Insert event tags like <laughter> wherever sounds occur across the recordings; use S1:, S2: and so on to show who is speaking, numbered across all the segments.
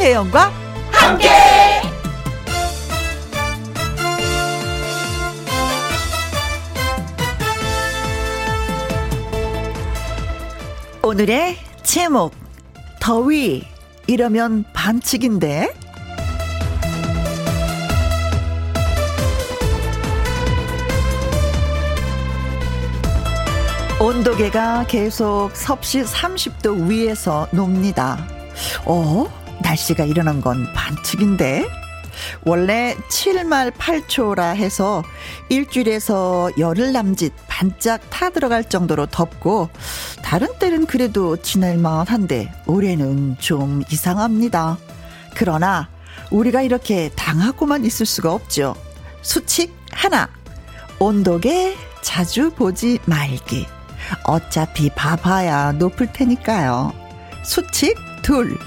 S1: 김혜영과 함께. 오늘의 제목 더위 이러면 반칙인데 온도계가 계속 섭씨 30도 위에서 놉니다. 어? 날씨가 이러는 건 반칙인데? 원래 7말 8초라 해서 일주일에서 열흘 남짓 반짝 타 들어갈 정도로 덥고 다른 때는 그래도 지날만 한데 올해는 좀 이상합니다. 그러나 우리가 이렇게 당하고만 있을 수가 없죠. 수칙 하나. 온도계 자주 보지 말기. 어차피 봐봐야 높을 테니까요. 수칙 둘.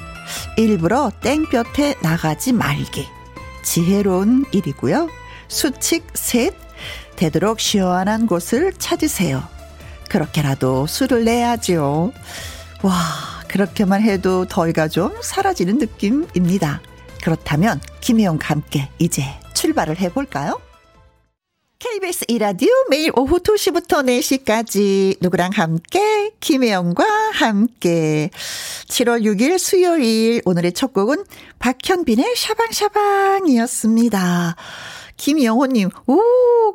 S1: 일부러 땡볕에 나가지 말기. 지혜로운 일이고요. 수칙 셋. 되도록 시원한 곳을 찾으세요. 그렇게라도 술을 내야죠. 와, 그렇게만 해도 더위가 좀 사라지는 느낌입니다. 그렇다면 김혜영과 함께 이제 출발을 해볼까요? KBS 이라디오 매일 오후 2시부터 4시까지 누구랑 함께 김혜영과 함께 7월 6일 수요일 오늘의 첫 곡은 박현빈의 샤방샤방이었습니다. 김영호님, 오,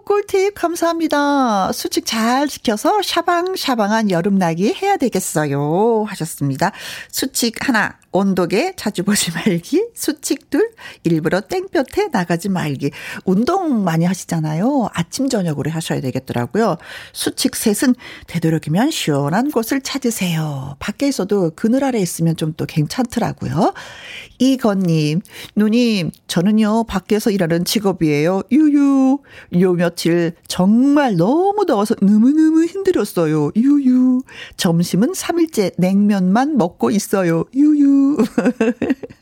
S1: 꿀팁 감사합니다. 수칙 잘 지켜서 샤방샤방한 여름나기 해야 되겠어요. 하셨습니다. 수칙 하나, 온도계 자주 보지 말기, 수칙들 일부러 땡볕에 나가지 말기. 운동 많이 하시잖아요. 아침 저녁으로 하셔야 되겠더라고요. 수칙 셋은 되도록이면 시원한 곳을 찾으세요. 밖에 있어도 그늘 아래 있으면 좀 또 괜찮더라고요. 이건님, 누님, 저는요 밖에서 일하는 직업이에요. 유유. 요 며칠 정말 너무 더워서 너무너무 힘들었어요. 유유. 점심은 3일째 냉면만 먹고 있어요. 유유. <laughs>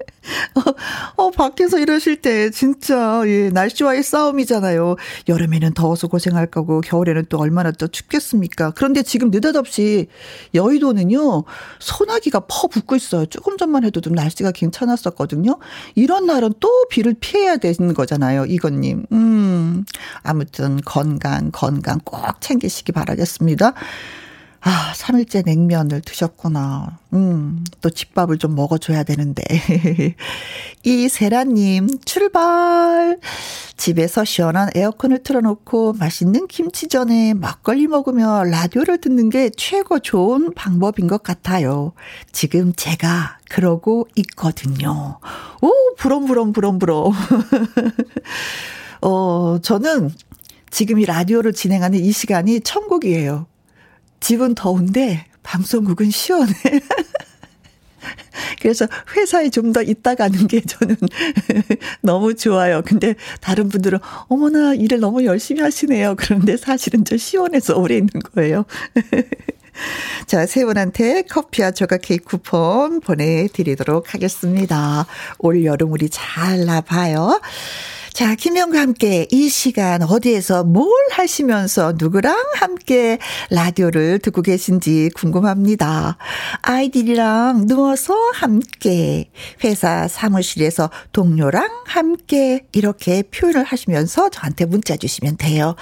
S1: 어, 어, 밖에서 일하실 때 진짜 예, 날씨와의 싸움이잖아요. 여름에는 더워서 고생할 거고 겨울에는 또 얼마나 또 춥겠습니까? 그런데 지금 느닷없이 여의도는요. 소나기가 퍼 붙고 있어요. 조금 전만 해도 좀 날씨가 괜찮았었거든요. 이런 날은 또 비를 피해야 되는 거잖아요. 이건님. 음. 아무튼 건강 건강 꼭 챙기시기 바라겠습니다. 아, 3일째 냉면을 드셨구나. 음, 또 집밥을 좀 먹어줘야 되는데. <laughs> 이세라님, 출발! 집에서 시원한 에어컨을 틀어놓고 맛있는 김치전에 막걸리 먹으며 라디오를 듣는 게 최고 좋은 방법인 것 같아요. 지금 제가 그러고 있거든요. 오, 부럼부럼, 부럼부럼. <laughs> 어, 저는 지금 이 라디오를 진행하는 이 시간이 천국이에요. 집은 더운데 방송국은 시원해. <laughs> 그래서 회사에 좀 더 있다 가는 게 저는 <laughs> 너무 좋아요. 근데 다른 분들은 어머나 일을 너무 열심히 하시네요. 그런데 사실은 저 시원해서 오래 있는 거예요. <laughs> 자, 세 분한테 커피와 조각 케이크 쿠폰 보내드리도록 하겠습니다. 올 여름 우리 잘 나봐요. 자, 김영과 함께 이 시간 어디에서 뭘 하시면서 누구랑 함께 라디오를 듣고 계신지 궁금합니다. 아이들이랑 누워서 함께, 회사 사무실에서 동료랑 함께 이렇게 표현을 하시면서 저한테 문자 주시면 돼요.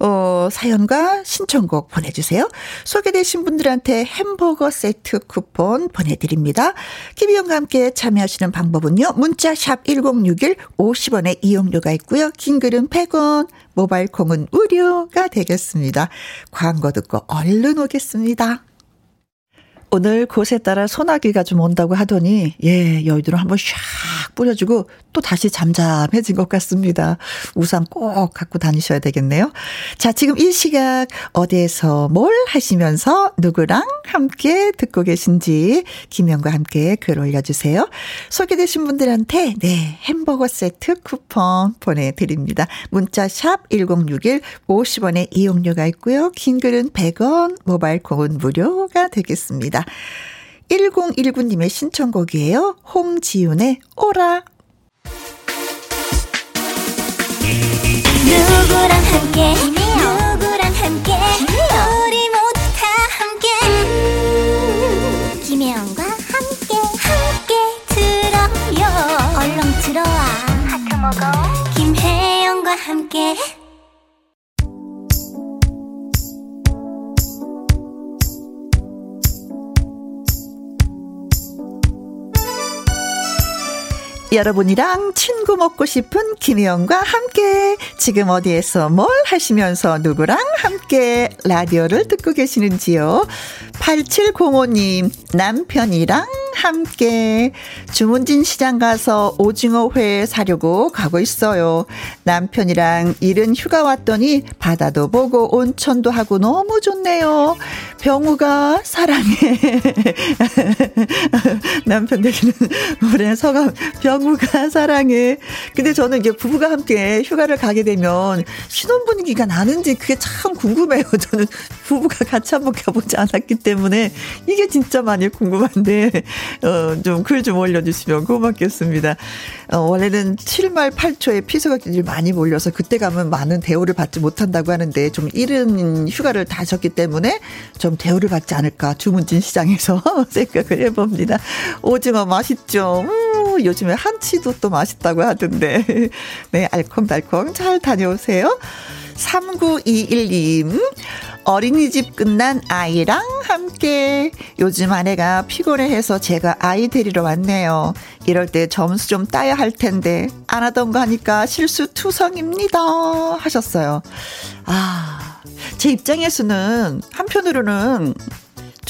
S1: 어, 사연과 신청곡 보내주세요. 소개되신 분들한테 햄버거 세트 쿠폰 보내드립니다. 김희영과 함께 참여하시는 방법은요. 문자 샵 1061 50원의 이용료가 있고요. 긴 글은 100원, 모바일 콩은 무료가 되겠습니다. 광고 듣고 얼른 오겠습니다. 오늘 곳에 따라 소나기가 좀 온다고 하더니, 예, 여의도로 한번 샥 뿌려주고 또 다시 잠잠해진 것 같습니다. 우산 꼭 갖고 다니셔야 되겠네요. 자, 지금 이 시각 어디에서 뭘 하시면서 누구랑 함께 듣고 계신지 김영과 함께 글 올려주세요. 소개되신 분들한테 네 햄버거 세트 쿠폰 보내드립니다. 문자 샵 1061 50원의 이용료가 있고요. 긴 글은 100원 모바일 콩은 무료가 되겠습니다. 하셨습니다. 1019님의 신청곡이에요. 홍지윤의 오라. 누구랑 함께? 누구랑 함께? 우리 모두 다 함께. 김혜영과 함께 함께 들어요. 얼렁 들어와. 하트 먹어.
S2: 김혜영과 함께.
S1: 여러분이랑 친구 먹고 싶은 김혜영과 함께 지금 어디에서 뭘 하시면서 누구랑 함께 라디오를 듣고 계시는지요. 8705님 남편이랑 함께 주문진 시장 가서 오징어 회 사려고 가고 있어요. 남편이랑 이른 휴가 왔더니 바다도 보고 온천도 하고 너무 좋네요. 병우가 사랑해. <laughs> 남편 되기는 올해 서가 병 우가 <laughs> 사랑해. 근데 저는 이제 부부가 함께 휴가를 가게 되면 신혼 분위기가 나는지 그게 참 궁금해요. <laughs> 저는 부부가 같이 한번 가보지 않았기 때문에 이게 진짜 많이 궁금한데 어, 좀 글 좀 올려주시면 고맙겠습니다. 어, 원래는 7말 8초에 피서가들이 많이 몰려서 그때 가면 많은 대우를 받지 못한다고 하는데 좀 이른 휴가를 다셨기 때문에 좀 대우를 받지 않을까 주문진 시장에서 <laughs> 생각을 해봅니다. 오징어 맛있죠? 음, 요즘에 한치도 또 맛있다고 하던데. <laughs> 네, 알콩달콩 잘 다녀오세요. 3921님. 어린이집 끝난 아이랑 함께 요즘 아내가 피곤해해서 제가 아이 데리러 왔네요. 이럴 때 점수 좀 따야 할 텐데 안 하던 거 하니까 실수 투성입니다 하셨어요. 아, 제 입장에서는 한편으로는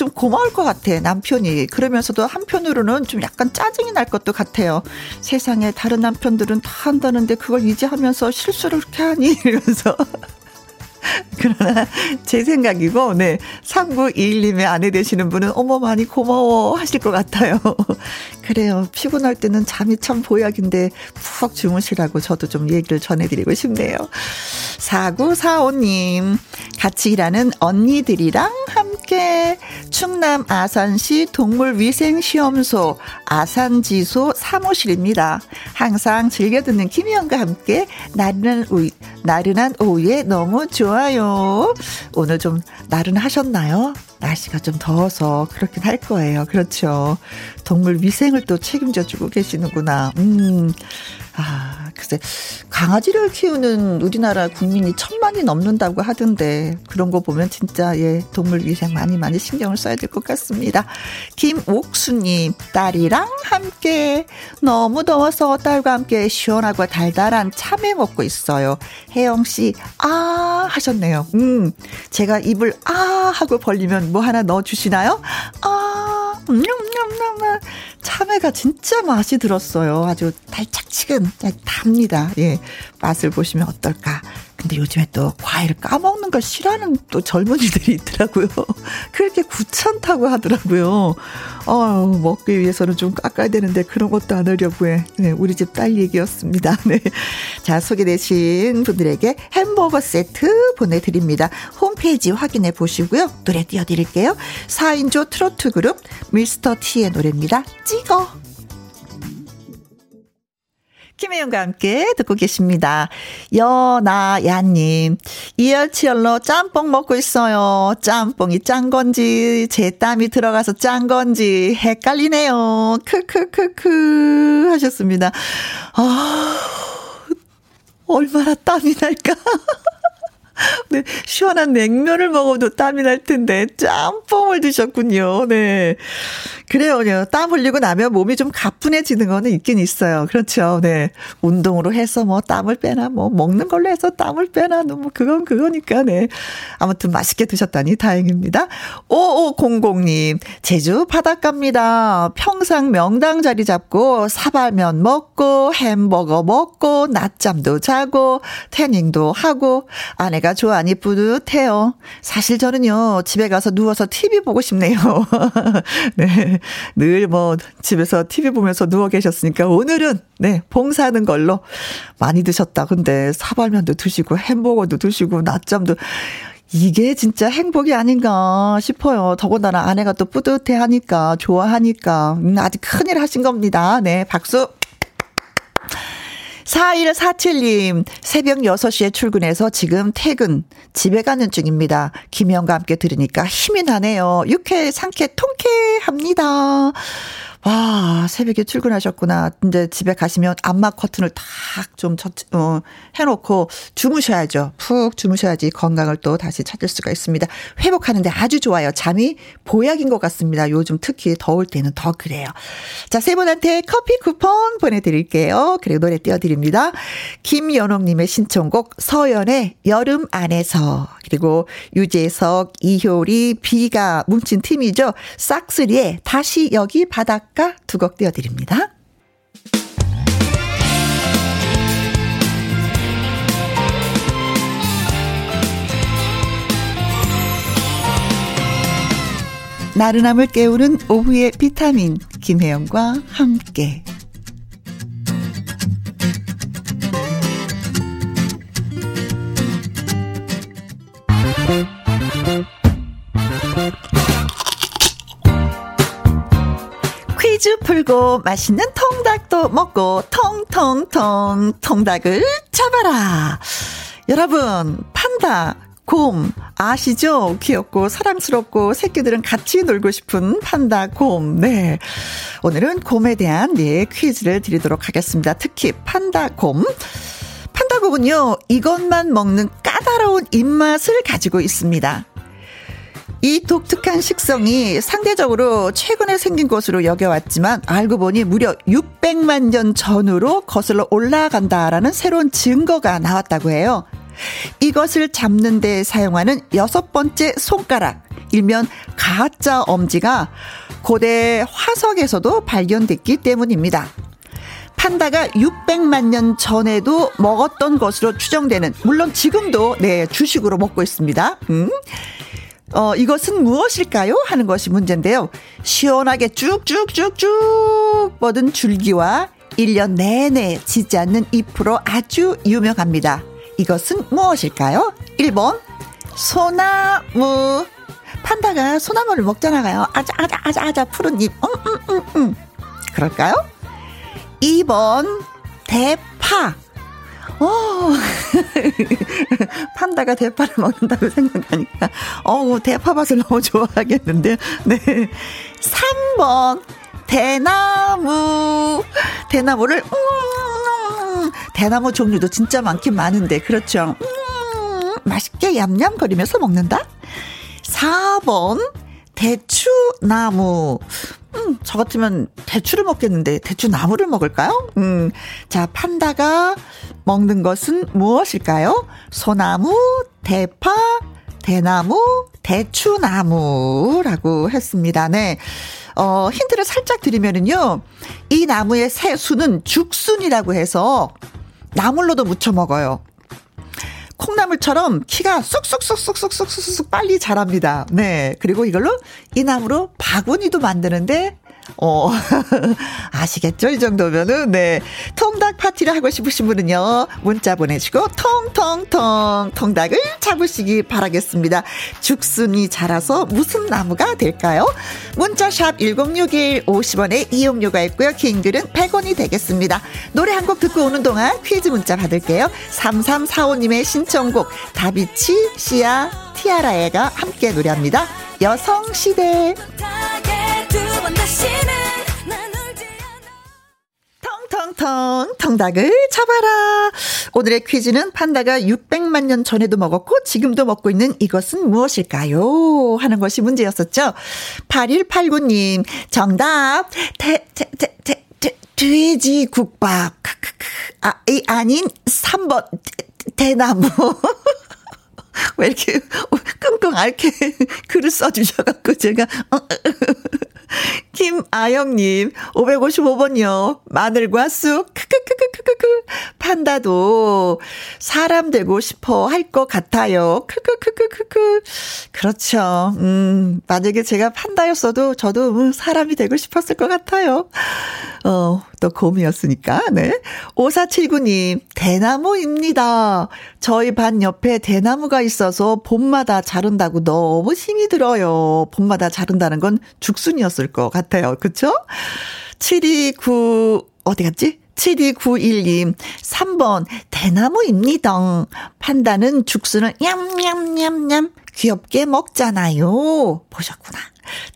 S1: 좀 고마울 것 같아 남편이. 그러면서도 한편으로는 좀 약간 짜증이 날 것도 같아요. 세상에 다른 남편들은 다 한다는데 그걸 이제 하면서 실수를 그렇게 하니? <laughs> 이러면서 <laughs> 그러나 제 생각이고, 네. 3921님의 아내 되시는 분은 어머 많이 고마워 하실 것 같아요. <laughs> 그래요. 피곤할 때는 잠이 참 보약인데 푹 주무시라고 저도 좀 얘기를 전해드리고 싶네요. 4945님, 같이 일하는 언니들이랑 함께 충남 아산시 동물위생시험소 아산지소 사무실입니다. 항상 즐겨 듣는 김희영과 함께 나른한, 우, 나른한 오후에 너무 좋아 요. 오늘 좀 나른하셨나요? 날씨가 좀 더워서 그렇긴 할 거예요. 그렇죠. 동물 위생을 또 책임져 주고 계시는구나. 음. 아, 글쎄, 강아지를 키우는 우리나라 국민이 천만이 넘는다고 하던데, 그런 거 보면 진짜, 예, 동물 위생 많이 많이 신경을 써야 될 것 같습니다. 김옥수님, 딸이랑 함께, 너무 더워서 딸과 함께 시원하고 달달한 참외 먹고 있어요. 혜영씨, 아, 하셨네요. 음, 제가 입을 아, 하고 벌리면 뭐 하나 넣어 주시나요? 아. 참외가 진짜 맛이 들었어요. 아주 달짝지근, 답니다. 예. 맛을 보시면 어떨까. 근데 요즘에 또 과일을 까먹는 걸 싫어하는 또 젊은이들이 있더라고요. <laughs> 그렇게 귀찮다고 하더라고요. 어, 먹기 위해서는 좀 깎아야 되는데 그런 것도 안 하려고 해. 네, 우리 집 딸 얘기였습니다. <laughs> 네. 자, 소개되신 분들에게 햄버거 세트 보내드립니다. 홈페이지 확인해 보시고요. 노래 띄워드릴게요. 4인조 트로트 그룹 미스터 T의 노래입니다. 찍어. 김혜영과 함께 듣고 계십니다. 여나야님, 이열치열로 짬뽕 먹고 있어요. 짬뽕이 짠 건지, 제 땀이 들어가서 짠 건지, 헷갈리네요. 크크크크 하셨습니다. 아, 얼마나 땀이 날까? 네, 시원한 냉면을 먹어도 땀이 날 텐데 짬뽕을 드셨군요. 네. 그래요. 땀 흘리고 나면 몸이 좀 가뿐해지는 거는 있긴 있어요. 그렇죠. 네. 운동으로 해서 뭐 땀을 빼나 뭐 먹는 걸로 해서 땀을 빼나 뭐 그건 그거니까 네. 아무튼 맛있게 드셨다니 다행입니다. 5500님. 제주 바닷가입니다. 평상 명당 자리 잡고 사발면 먹고 햄버거 먹고 낮잠도 자고 태닝도 하고 아내가 좋아하니 뿌듯해요. 사실 저는요. 집에 가서 누워서 TV 보고 싶네요. <laughs> 네. 늘 뭐 집에서 TV 보면서 누워 계셨으니까 오늘은 네, 봉사하는 걸로 많이 드셨다. 근데 사발면도 드시고 햄버거도 드시고 낮잠도 이게 진짜 행복이 아닌가 싶어요. 더군다나 아내가 또 뿌듯해 하니까, 좋아하니까. 음, 아주 큰일 하신 겁니다. 네, 박수. 4147님, 새벽 6시에 출근해서 지금 퇴근, 집에 가는 중입니다. 김영과 함께 들으니까 힘이 나네요. 육회, 상쾌, 통쾌합니다. 와, 새벽에 출근하셨구나. 이제 집에 가시면 암막 커튼을 탁좀 어, 해놓고 주무셔야죠. 푹 주무셔야지 건강을 또 다시 찾을 수가 있습니다. 회복하는데 아주 좋아요. 잠이 보약인 것 같습니다. 요즘 특히 더울 때는 더 그래요. 자, 세 분한테 커피 쿠폰 보내드릴게요. 그리고 노래 띄워드립니다. 김연옥님의 신청곡 서연의 여름 안에서 그리고 유재석, 이효리, 비가 뭉친 팀이죠. 싹스리의 다시 여기 바 닷가 두 곡 띄워드립니다. 나른함을 깨우는 오후의 비타민 김혜영과 함께 퀴즈 풀고 맛있는 통닭도 먹고 통통통 통닭을 잡아라. 여러분 판다 곰 아시죠? 귀엽고 사랑스럽고 새끼들은 같이 놀고 싶은 판다 곰. 네. 오늘은 곰에 대한 네 퀴즈를 드리도록 하겠습니다. 특히 판다 곰. 판다 곰은요. 이것만 먹는 까다로운 입맛을 가지고 있습니다. 이 독특한 식성이 상대적으로 최근에 생긴 것으로 여겨왔지만 알고 보니 무려 600만 년 전으로 거슬러 올라간다라는 새로운 증거가 나왔다고 해요. 이것을 잡는 데 사용하는 여섯 번째 손가락, 일면 가짜 엄지가 고대 화석에서도 발견됐기 때문입니다. 판다가 600만 년 전에도 먹었던 것으로 추정되는, 물론 지금도 네, 주식으로 먹고 있습니다. 음. 어, 이것은 무엇일까요? 하는 것이 문제인데요. 시원하게 쭉쭉쭉쭉 뻗은 줄기와 1년 내내 지지 않는 잎으로 아주 유명합니다. 이것은 무엇일까요? 1번, 소나무. 판다가 소나무를 먹잖아요. 아자, 아자, 아자, 아자, 푸른 잎. 음, 음, 음, 음. 그럴까요? 2번, 대파. 어, <laughs> 판다가 대파를 먹는다고 생각하니까, 어우, 대파 맛을 너무 좋아하겠는데, 네. 3번, 대나무. 대나무를, 음, 대나무 종류도 진짜 많긴 많은데, 그렇죠. 음, 맛있게 얌얌거리면서 먹는다? 4번, 대추나무. 음, 저 같으면 대추를 먹겠는데 대추나무를 먹을까요? 음, 자, 판다가 먹는 것은 무엇일까요? 소나무, 대파, 대나무, 대추나무라고 했습니다. 네. 어, 힌트를 살짝 드리면은요. 이 나무의 새 수는 죽순이라고 해서 나물로도 무쳐 먹어요. 콩나물처럼 키가 쑥쑥쑥쑥쑥쑥쑥 빨리 자랍니다. 네. 그리고 이걸로 이 나무로 바구니도 만드는데 어, <laughs> 아시겠죠? 이 정도면은, 네. 통닭 파티를 하고 싶으신 분은요, 문자 보내시고, 통통통, 통닭을 잡으시기 바라겠습니다. 죽순이 자라서 무슨 나무가 될까요? 문자샵 1061 50원에 이용료가 있고요. 긴 글은 100원이 되겠습니다. 노래 한 곡 듣고 오는 동안 퀴즈 문자 받을게요. 3345님의 신청곡, 다비치, 시아, 티아라에가 함께 노래합니다. 여성시대. 텅텅텅 통닭을 잡아라. 오늘의 퀴즈는 판다가 600만 년 전에도 먹었고 지금도 먹고 있는 이것은 무엇일까요? 하는 것이 문제였었죠. 8189님 정답 태, 태, 태, 태, 태, 돼지 국밥. 아, 이 아닌 3번 대나무. <laughs> <laughs> 왜 이렇게 <laughs> 끙끙 앓게 <laughs> 글을 써주셔갖고 제가 어, 김아영님 555번요. 마늘과 쑥. 크크크크크크 판다도 사람 되고 싶어 할 것 같아요. 크크크크크크. 그렇죠. 음 만약에 제가 판다였어도 저도 음, 사람이 되고 싶었을 것 같아요. 어 또 곰이었으니까 네. 5479님 대나무입니다. 저희 반 옆에 대나무가 있어서 봄마다 자른다고 너무 힘이 들어요. 봄마다 자른다는 건 죽순이었을 것 같아요. 그쵸? 729, 어디 갔지? 7291님, 3번, 대나무입니다. 판다는 죽순을 냠냠냠냠 귀엽게 먹잖아요. 보셨구나.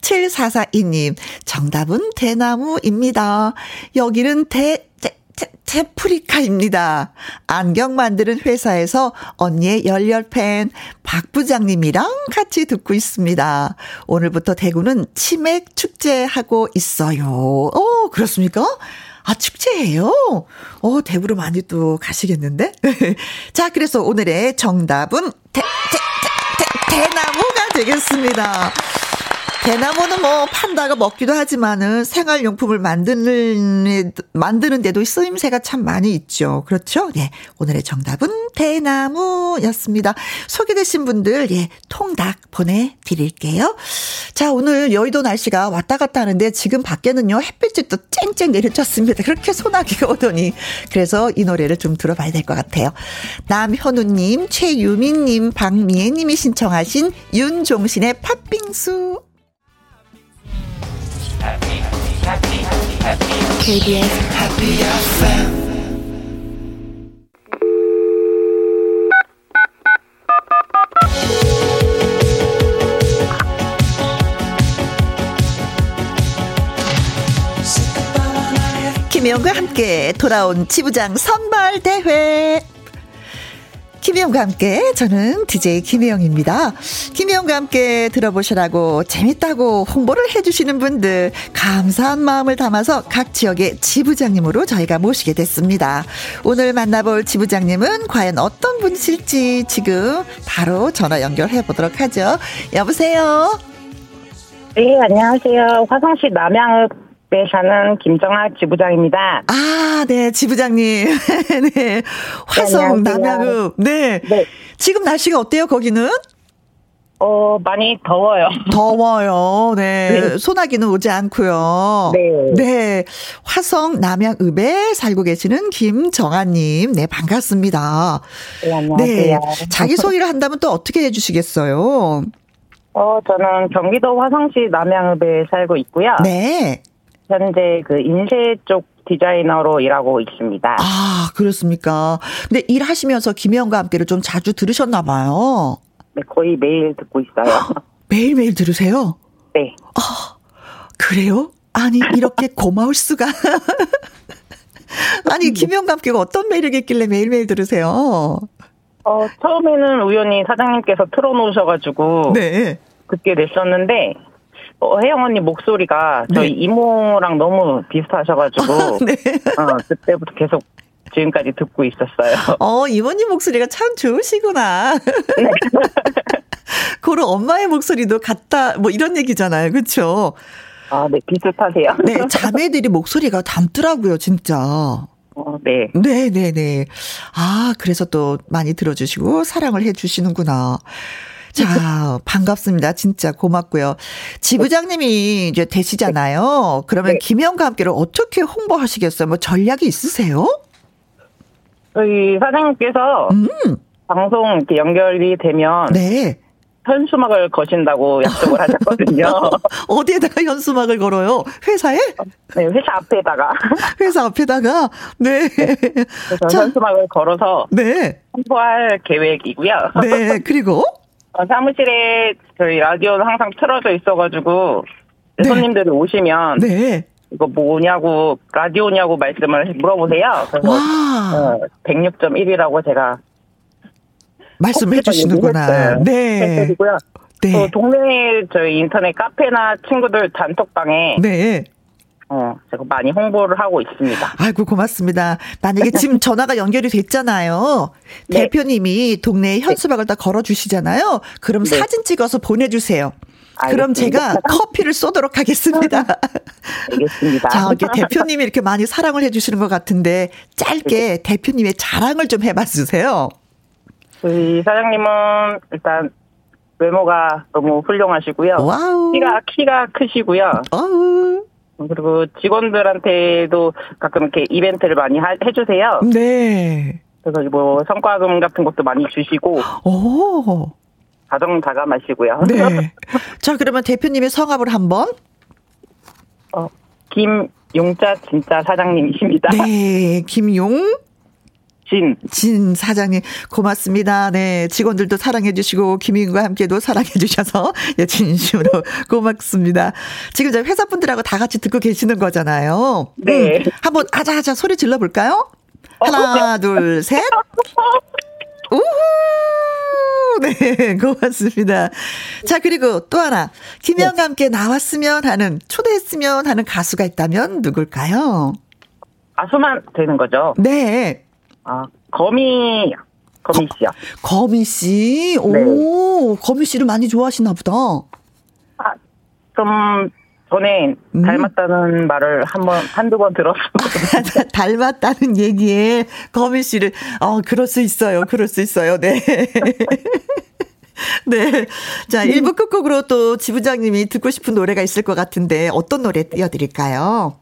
S1: 7442님, 정답은 대나무입니다. 여기는 대, 대, 테, 테프리카입니다. 안경 만드는 회사에서 언니의 열렬팬 박 부장님이랑 같이 듣고 있습니다. 오늘부터 대구는 치맥 축제하고 있어요. 어, 그렇습니까? 아, 축제예요? 어, 대구로 많이 또 가시겠는데? <laughs> 자, 그래서 오늘의 정답은 대, 대, 대, 대, 대나무가 되겠습니다. 대나무는 뭐 판다가 먹기도 하지만은 생활용품을 만드는 만드는 데도 쓰임새가 참 많이 있죠. 그렇죠? 예. 오늘의 정답은 대나무였습니다. 소개되신 분들 예, 통닭 보내 드릴게요. 자, 오늘 여의도 날씨가 왔다 갔다 하는데 지금 밖에는요. 햇빛이 또 쨍쨍 내려쳤습니다. 그렇게 소나기가 오더니 그래서 이 노래를 좀 들어봐야 될 것 같아요. 남현우님, 최유민님, 박미애님이 신청하신 윤종신의 팥빙수. 김혜영과 함께 돌아온 지부장 선발 대회 김혜영과 함께 저는 DJ 김혜영입니다. 김혜영과 함께 들어보시라고 재밌다고 홍보를 해주시는 분들 감사한 마음을 담아서 각 지역의 지부장님으로 저희가 모시게 됐습니다. 오늘 만나볼 지부장님은 과연 어떤 분이실지 지금 바로 전화 연결해 보도록 하죠. 여보세요.
S2: 네, 안녕하세요. 화성시 남양읍 네, 저는 김정아 지부장입니다.
S1: 아, 네, 지부장님. <laughs> 네. 화성, 네, 남양읍. 네. 네. 지금 날씨가 어때요, 거기는?
S2: 어, 많이 더워요. <laughs>
S1: 더워요. 네. 네. 소나기는 오지 않고요. 네. 네. 화성 남양읍에 살고 계시는 김정아님. 네, 반갑습니다.
S2: 네, 안녕하세요. 네.
S1: 자기소개를 한다면 또 어떻게 해주시겠어요?
S2: 어, 저는 경기도 화성시 남양읍에 살고 있고요.
S1: 네.
S2: 현재 그 인쇄 쪽 디자이너로 일하고 있습니다.
S1: 아, 그렇습니까? 근데 일하시면서 김혜영과 함께를 좀 자주 들으셨나 봐요.
S2: 네, 거의 매일 듣고 있어요. <gasps>
S1: 매일매일 들으세요?
S2: 네.
S1: 아, 그래요? 아니, 이렇게 고마울 수가. <laughs> 아니, 김혜영과 함께가 어떤 매력이 있길래 매일매일 들으세요?
S2: 어, 처음에는 우연히 사장님께서 틀어놓으셔가지고. 네. 듣게 됐었는데, 어, 혜영 언니 목소리가 저희 네. 이모랑 너무 비슷하셔가지고 아, 네. 어, 그때부터 계속 지금까지 듣고 있었어요.
S1: 어, 이모님 목소리가 참 좋으시구나. 네. <laughs> 고로 엄마의 목소리도 같다, 뭐 이런 얘기잖아요. 그쵸?
S2: 아, 네, 비슷하세요.
S1: 네, 자매들이 목소리가 닮더라고요, 진짜.
S2: 어, 네.
S1: 네, 네, 네. 아, 그래서 또 많이 들어주시고 사랑을 해주시는구나. 자, 반갑습니다. 진짜 고맙고요. 지부장님이 이제 되시잖아요. 그러면 네. 김영과 함께를 어떻게 홍보하시겠어요? 뭐 전략이 있으세요?
S2: 저희 사장님께서 음. 방송 이렇게 연결이 되면 네. 현수막을 거신다고 약속을 하셨거든요. <laughs>
S1: 어디에다가 현수막을 걸어요? 회사에?
S2: 네, 회사 앞에다가. <laughs>
S1: 회사 앞에다가? 네.
S2: 그래서 자, 현수막을 걸어서 네. 홍보할 계획이고요.
S1: 네, 그리고?
S2: 어, 사무실에 저희 라디오는 항상 틀어져 있어가지고 네. 손님들이 오시면 네. 이거 뭐냐고 라디오냐고 말씀을 물어보세요. 그래서 어, 106.1이라고 제가
S1: 말씀해 주시는구나. 네.
S2: 네. 또 동네 저희 인터넷 카페나 친구들 단톡방에 네. 어, 제가 많이 홍보를 하고 있습니다.
S1: 아이고, 고맙습니다. 만약에 <laughs> 지금 전화가 연결이 됐잖아요. 네. 대표님이 동네에 현수막을 다 걸어주시잖아요. 그럼 네. 사진 찍어서 보내주세요. 알겠습니다. 그럼 제가 <laughs> 커피를 쏘도록 하겠습니다.
S2: 알겠습니다.
S1: 자, 대표님이 이렇게 많이 사랑을 해주시는 것 같은데, 짧게 네. 대표님의 자랑을 좀 해봐 주세요.
S2: 저희 사장님은 일단 외모가 너무 훌륭하시고요. Wow. 키가, 키가 크시고요. 어우. 그리고 직원들한테도 가끔 이렇게 이벤트를 많이 하, 해주세요.
S1: 네.
S2: 그래서 뭐 성과금 같은 것도 많이 주시고. 오. 다정다감하시고요.
S1: 네. <laughs> 자, 그러면 대표님의 성함을 한번.
S2: 어, 김용자 진짜 사장님이십니다.
S1: 네, 김용.
S2: 진.
S1: 진 사장님, 고맙습니다. 네. 직원들도 사랑해주시고, 김희은과 함께도 사랑해주셔서, <laughs> 예, 진심으로 <laughs> 고맙습니다. 지금 저희 회사분들하고 다 같이 듣고 계시는 거잖아요.
S2: 네. 음,
S1: 한번 아자아자 소리 질러볼까요? 하나, 둘, 셋. <laughs> 우후! 네, 고맙습니다. 자, 그리고 또 하나. 김혜영과 네. 함께 나왔으면 하는, 초대했으면 하는 가수가 있다면 누굴까요?
S2: 가수만 되는 거죠?
S1: 네.
S2: 아, 거미, 거미 씨요.
S1: 거, 미 씨? 오, 네. 거미 씨를 많이 좋아하시나 보다.
S2: 아, 좀, 전에 음. 닮았다는 말을 한 번, 한두 번 들었어요. <laughs>
S1: 닮았다는 얘기에 거미 씨를, 어, 그럴 수 있어요. 그럴 수 있어요. 네. <laughs> 네. 자, 1부 끝곡으로 또 지부장님이 듣고 싶은 노래가 있을 것 같은데 어떤 노래 띄워드릴까요?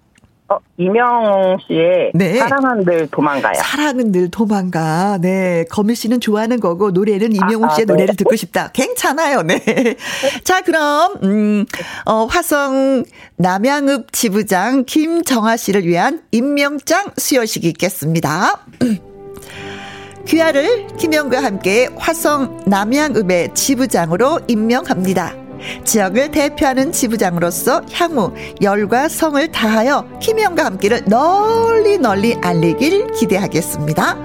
S2: 어, 이명웅 씨의 네. 사랑은 늘 도망가요.
S1: 사랑은 늘 도망가. 네. 거미 씨는 좋아하는 거고 노래는 이명웅 아, 씨의 아, 네. 노래를 듣고 싶다. 괜찮아요. 네. <laughs> 자, 그럼 음, 어, 화성 남양읍 지부장 김정아 씨를 위한 임명장 수여식이 있겠습니다. <clears throat> 귀하를 김영과 함께 화성 남양읍의 지부장으로 임명합니다. 지역을 대표하는 지부장으로서 향후 열과 성을 다하여 김영과 함께를 널리 널리 알리길 기대하겠습니다.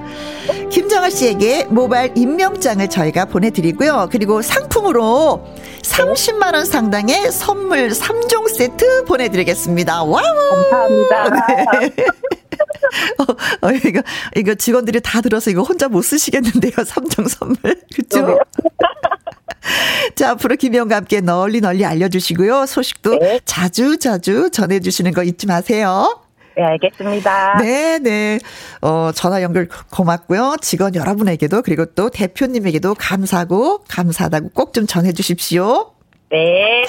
S1: 김정아 씨에게 모바일 임명장을 저희가 보내드리고요. 그리고 상품으로 30만원 상당의 선물 3종 세트 보내드리겠습니다. Wow!
S2: 감사합니다. <laughs> 네.
S1: 어, 어, 이거, 이거 직원들이 다 들어서 이거 혼자 못 쓰시겠는데요. 3종 선물. 그죠? <laughs> 자, 앞으로 김영과 함께 널리 널리 알려주시고요. 소식도 네. 자주 자주 전해주시는 거 잊지 마세요.
S2: 네, 알겠습니다.
S1: 네, 네. 어, 전화 연결 고맙고요. 직원 여러분에게도 그리고 또 대표님에게도 감사하고 감사하다고 꼭 좀 전해 주십시오.
S2: 네.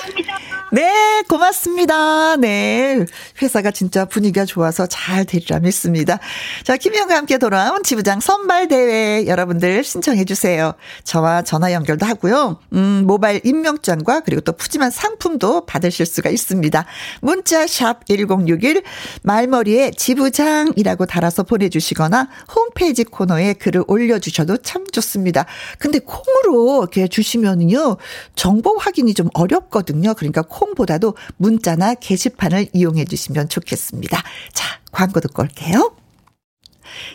S1: 네, 고맙습니다. 네. 회사가 진짜 분위기가 좋아서 잘 되리라 믿습니다. 자, 김희영과 함께 돌아온 지부장 선발대회 여러분들 신청해주세요. 저와 전화 연결도 하고요. 음, 모바일 임명장과 그리고 또 푸짐한 상품도 받으실 수가 있습니다. 문자 샵 1061 말머리에 지부장이라고 달아서 보내주시거나 홈페이지 코너에 글을 올려주셔도 참 좋습니다. 근데 콩으로 이렇게 주시면요. 정보 확인이 좀 어렵거든요. 그러니까 콩보다도 문자나 게시판을 이용해 주시면 좋겠습니다. 자, 광고 듣고 올게요.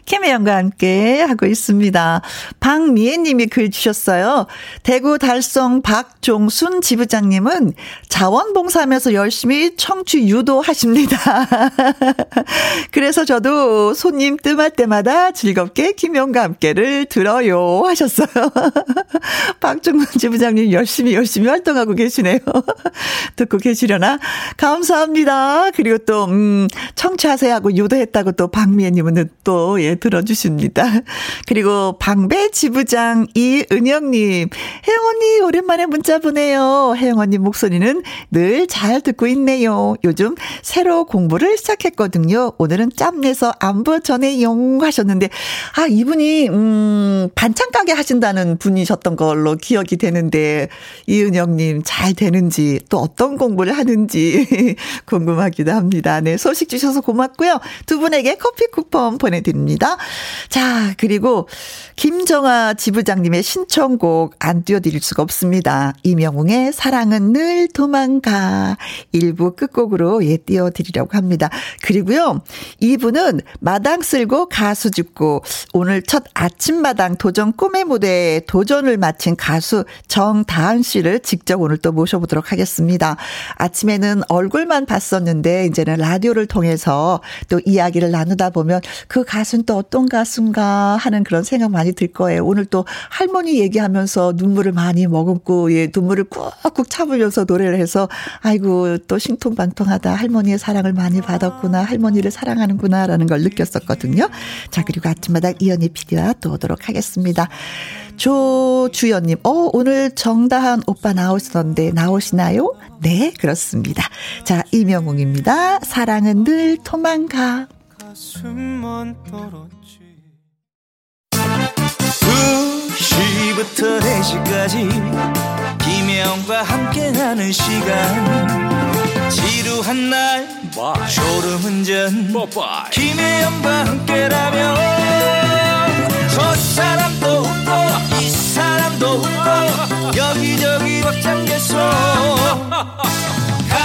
S1: 김혜영과 함께 하고 있습니다. 박미애 님이 글 주셨어요. 대구 달성 박종순 지부장님은 자원봉사하면서 열심히 청취 유도하십니다. <laughs> 그래서 저도 손님 뜸할 때마다 즐겁게 김혜영과 함께를 들어요 하셨어요. <laughs> 박종순 지부장님 열심히 열심히 활동하고 계시네요. <laughs> 듣고 계시려나? 감사합니다. 그리고 또, 음, 청취하세요 하고 유도했다고 또 박미애 님은 또 예, 들어주십니다. <laughs> 그리고 방배 지부장 이은영님, 혜영 언니 오랜만에 문자 보내요. 혜영 언니 목소리는 늘 잘 듣고 있네요. 요즘 새로 공부를 시작했거든요. 오늘은 짬내서 안부 전해용 하셨는데, 아, 이분이, 음, 반찬 가게 하신다는 분이셨던 걸로 기억이 되는데, 이은영님 잘 되는지, 또 어떤 공부를 하는지 <laughs> 궁금하기도 합니다. 네, 소식 주셔서 고맙고요. 두 분에게 커피 쿠폰 보내드립니다. 드립니다. 자, 그리고 김정아 지부장님의 신청곡 안 띄워드릴 수가 없습니다. 이명웅의 사랑은 늘 도망가. 일부 끝곡으로 예, 띄워드리려고 합니다. 그리고요, 이분은 마당 쓸고 가수 죽고 오늘 첫 아침마당 도전 꿈의 무대에 도전을 마친 가수 정다은 씨를 직접 오늘 또 모셔보도록 하겠습니다. 아침에는 얼굴만 봤었는데 이제는 라디오를 통해서 또 이야기를 나누다 보면 그 가수 가수는 또 어떤 가수인가 하는 그런 생각 많이 들 거예요. 오늘 또 할머니 얘기하면서 눈물을 많이 머금고 예, 눈물을 꾹꾹 참으면서 노래를 해서 아이고 또 신통방통하다 할머니의 사랑을 많이 받았구나 할머니를 사랑하는구나라는 걸 느꼈었거든요. 자 그리고 아침마다 이연희 PD와 또 오도록 하겠습니다. 조주연님, 어, 오늘 정다한 오빠 나오시던데 나오시나요? 네, 그렇습니다. 자, 이명웅입니다. 사랑은 늘 도망가. 한숨만 떨었지. 2시부터 4시까지 김혜영과 함께하는 시간. 지루한 날 졸음운전. 김혜영과 함께라면
S3: 저 사람도 웃고 이 사람도 웃고 <laughs> 여기저기 벅장개소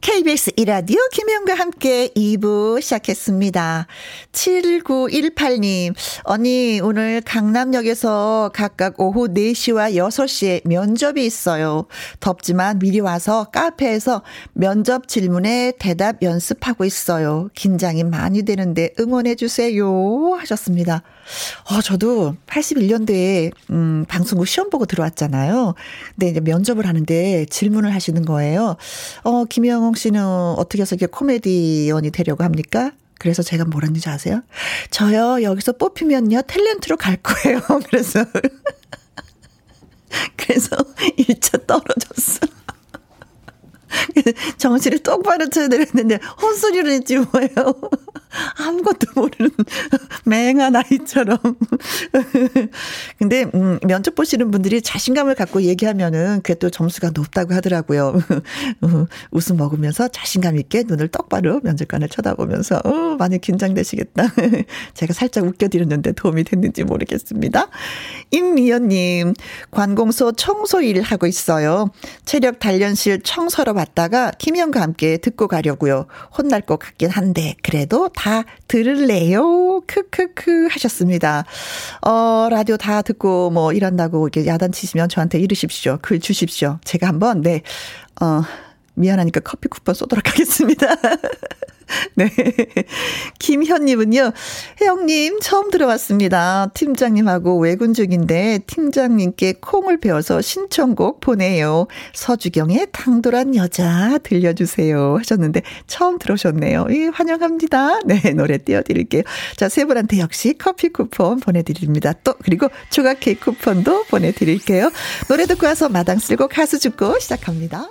S1: KBS 이라디오 김혜영과 함께 2부 시작했습니다. 7918님, 언니, 오늘 강남역에서 각각 오후 4시와 6시에 면접이 있어요. 덥지만 미리 와서 카페에서 면접 질문에 대답 연습하고 있어요. 긴장이 많이 되는데 응원해주세요. 하셨습니다. 어, 저도 81년도에, 음, 방송국 시험 보고 들어왔잖아요. 근데 이제 면접을 하는데 질문을 하시는 거예요. 어, 김영웅 씨는 어떻게 해서 이게 코미디언이 되려고 합니까? 그래서 제가 뭐랬는지 아세요? 저요, 여기서 뽑히면요, 탤런트로 갈 거예요. <laughs> 그래서. 그래서 <laughs> 1차 떨어졌어. <laughs> 정신을 똑바로 쳐야 되는데 헛소리를 했지 뭐예요. <laughs> 아무것도 모르는 <laughs> 맹한 아이처럼. 근데 음, 면접 보시는 분들이 자신감을 갖고 얘기하면은 그게 또 점수가 높다고 하더라고요. 웃음 먹으면서 자신감 있게 눈을 똑바로 면접관을 쳐다보면서 어, 많이 긴장되시겠다. 제가 살짝 웃겨드렸는데 도움이 됐는지 모르겠습니다. 임미연님 관공서 청소 일 하고 있어요. 체력 단련실 청소러 왔다가 김희영과 함께 듣고 가려고요. 혼날 것 같긴 한데 그래도 다 들을래요. 크크크 하셨습니다. 어 라디오 다 듣고 뭐 이런다고 이렇게 야단치시면 저한테 이르십시오. 글 주십시오. 제가 한번 네 어. 미안하니까 커피 쿠폰 쏘도록 하겠습니다. <laughs> <laughs> 네. 김현님은요, 혜영님, 처음 들어왔습니다. 팀장님하고 외근 중인데, 팀장님께 콩을 배워서 신청곡 보내요. 서주경의 당돌한 여자 들려주세요. 하셨는데, 처음 들어오셨네요. 예, 환영합니다. 네, 노래 띄워드릴게요. 자, 세 분한테 역시 커피 쿠폰 보내드립니다. 또, 그리고 조각 케이크 쿠폰도 보내드릴게요. 노래 듣고 와서 마당 쓸고 가수 죽고 시작합니다.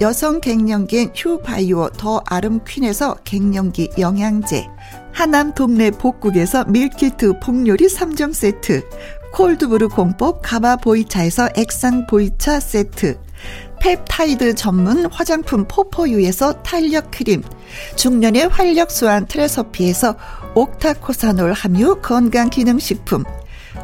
S1: 여성 갱년기엔 휴바이오 더 아름퀸에서 갱년기 영양제 하남 동네 복국에서 meal kit 폭요리 3종 세트 cold brew 공법 가마 보이차에서 액상 보이차 세트 펩타이드 전문 화장품 포포유에서 탄력 크림 중년의 활력 수한 트레서피에서 옥타코사놀 함유 건강기능식품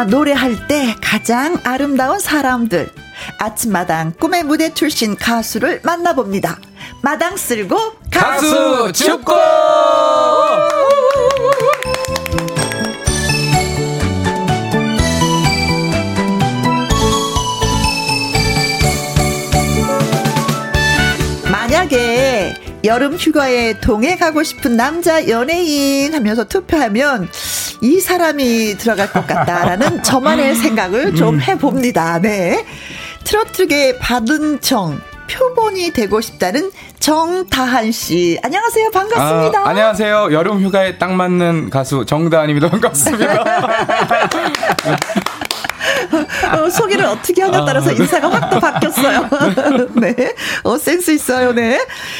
S1: 노래할 때 가장 아름다운 사람들. 아침마당 꿈의 무대 출신 가수를 만나봅니다. 마당 쓸고
S3: 가수 죽고!
S1: 여름 휴가에 동해 가고 싶은 남자 연예인 하면서 투표하면 이 사람이 들어갈 것 같다라는 <laughs> 저만의 생각을 좀 음. 해봅니다. 네. 트로트계 받은 청 표본이 되고 싶다는 정다한 씨. 안녕하세요. 반갑습니다.
S4: 아, 안녕하세요. 여름 휴가에 딱 맞는 가수 정다한입니다. 반갑습니다. <laughs>
S1: 어, 소개를 어떻게 하냐에 따라서 아. 인사가 확 또 바뀌었어요. <laughs> 네. 어, 센스 있어요. 네.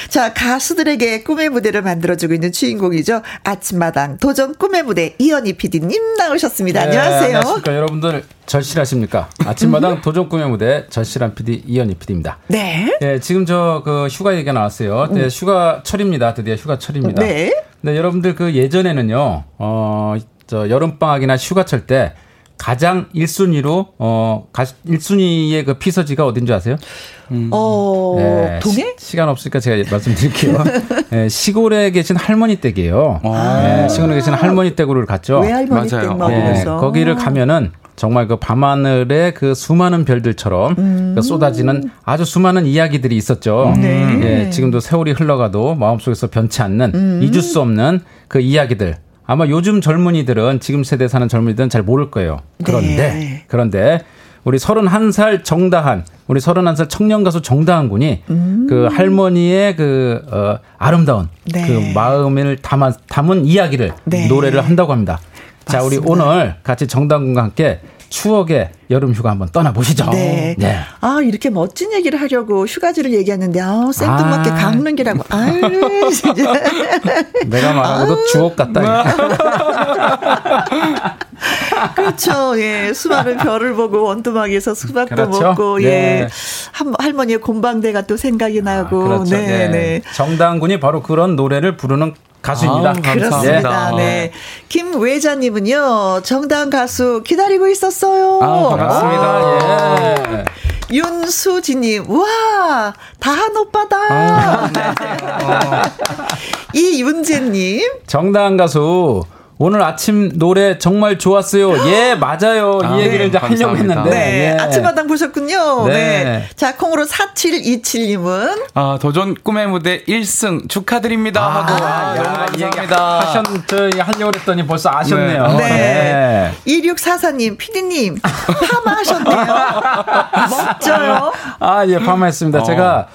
S1: 자, 가수들에게 꿈의 무대를 만들어주고 있는 주인공이죠. 아침마당 도전 꿈의 무대 이현희 PD님 나오셨습니다. 네, 안녕하세요.
S5: 안녕하십니까. 여러분들 절실하십니까? 아침마당 도전 꿈의 무대 절실한 PD 이현희 PD입니다.
S1: 네.
S5: 네, 지금 저 그 휴가 얘기가 나왔어요. 네, 휴가철입니다. 드디어 휴가철입니다. 네. 네, 여러분들 그 예전에는요, 어, 저 여름방학이나 휴가철 때 가장 1순위로 어 1순위의 그 피서지가 어딘지 아세요?
S1: 음. 어, 네, 동해?
S5: 시, 간 없으니까 제가 말씀드릴게요. <laughs> 네, 시골에 계신 할머니 댁이에요. 아. 네, 시골에 계신 할머니 댁으로 갔죠.
S1: 외할머니 댁 네,
S5: 거기를 가면은 정말 그 밤하늘에 그 수많은 별들처럼 음. 그 쏟아지는 아주 수많은 이야기들이 있었죠. 네. 예, 지금도 세월이 흘러가도 마음속에서 변치 않는 음. 잊을 수 없는 그 이야기들. 아마 요즘 젊은이들은 지금 세대 사는 젊은이들은 잘 모를 거예요. 그런데 네. 그런데 우리 31살 정다한 우리 31살 청년 가수 정다한 군이 음. 그 할머니의 그 어, 아름다운 네. 그 마음을 담아, 담은 이야기를 네. 노래를 한다고 합니다. 맞습니다. 자, 우리 오늘 같이 정다한 군과 함께 추억의 여름 휴가 한번 떠나보시죠.
S1: 네. 네. 아, 이렇게 멋진 얘기를 하려고 휴가지를 얘기하는데, 아, 생뚱맞게 아. 강릉 기라고. <laughs> 아유.
S5: 내가 말하고도 아. 주옥 같다. <laughs>
S1: 그렇죠. 예. 수많은 별을 보고 원두막에서 수박도 그렇죠? 먹고, 예. 네. 예. 한, 할머니의 곤방대가 또 생각이 나고. 아, 그렇죠. 네, 네. 네.
S5: 정당군이 바로 그런 노래를 부르는 가수입니다. 아,
S1: 그렇습니다. 네. 네. 김외자님은요, 정당 가수 기다리고 있었어요.
S4: 아, 반갑습니다.
S1: 예. 윤수진님, 와, 다한 오빠다. 아, <laughs> 네. <laughs> 이윤재님.
S5: 정당 가수 오늘 아침 노래 정말 좋았어요. <gasps> 예, 맞아요. 아, 이 얘기를 네. 이제 하려고. 했는데.
S1: 네. 예. 아침마당 보셨군요. 네. 네. 자, 콩으로 4727님은.
S4: 아, 도전 꿈의 무대 1승 축하드립니다. 아, 하고. 아, 야, 감사합니다.
S5: 하셨, 저희 하려고 했더니 벌써 아셨네요. 네.
S1: 네. 2644님, 피디님, 파마 하셨네요. <laughs> 멋져요.
S5: 아, 예, 파마 했습니다. 어. 제가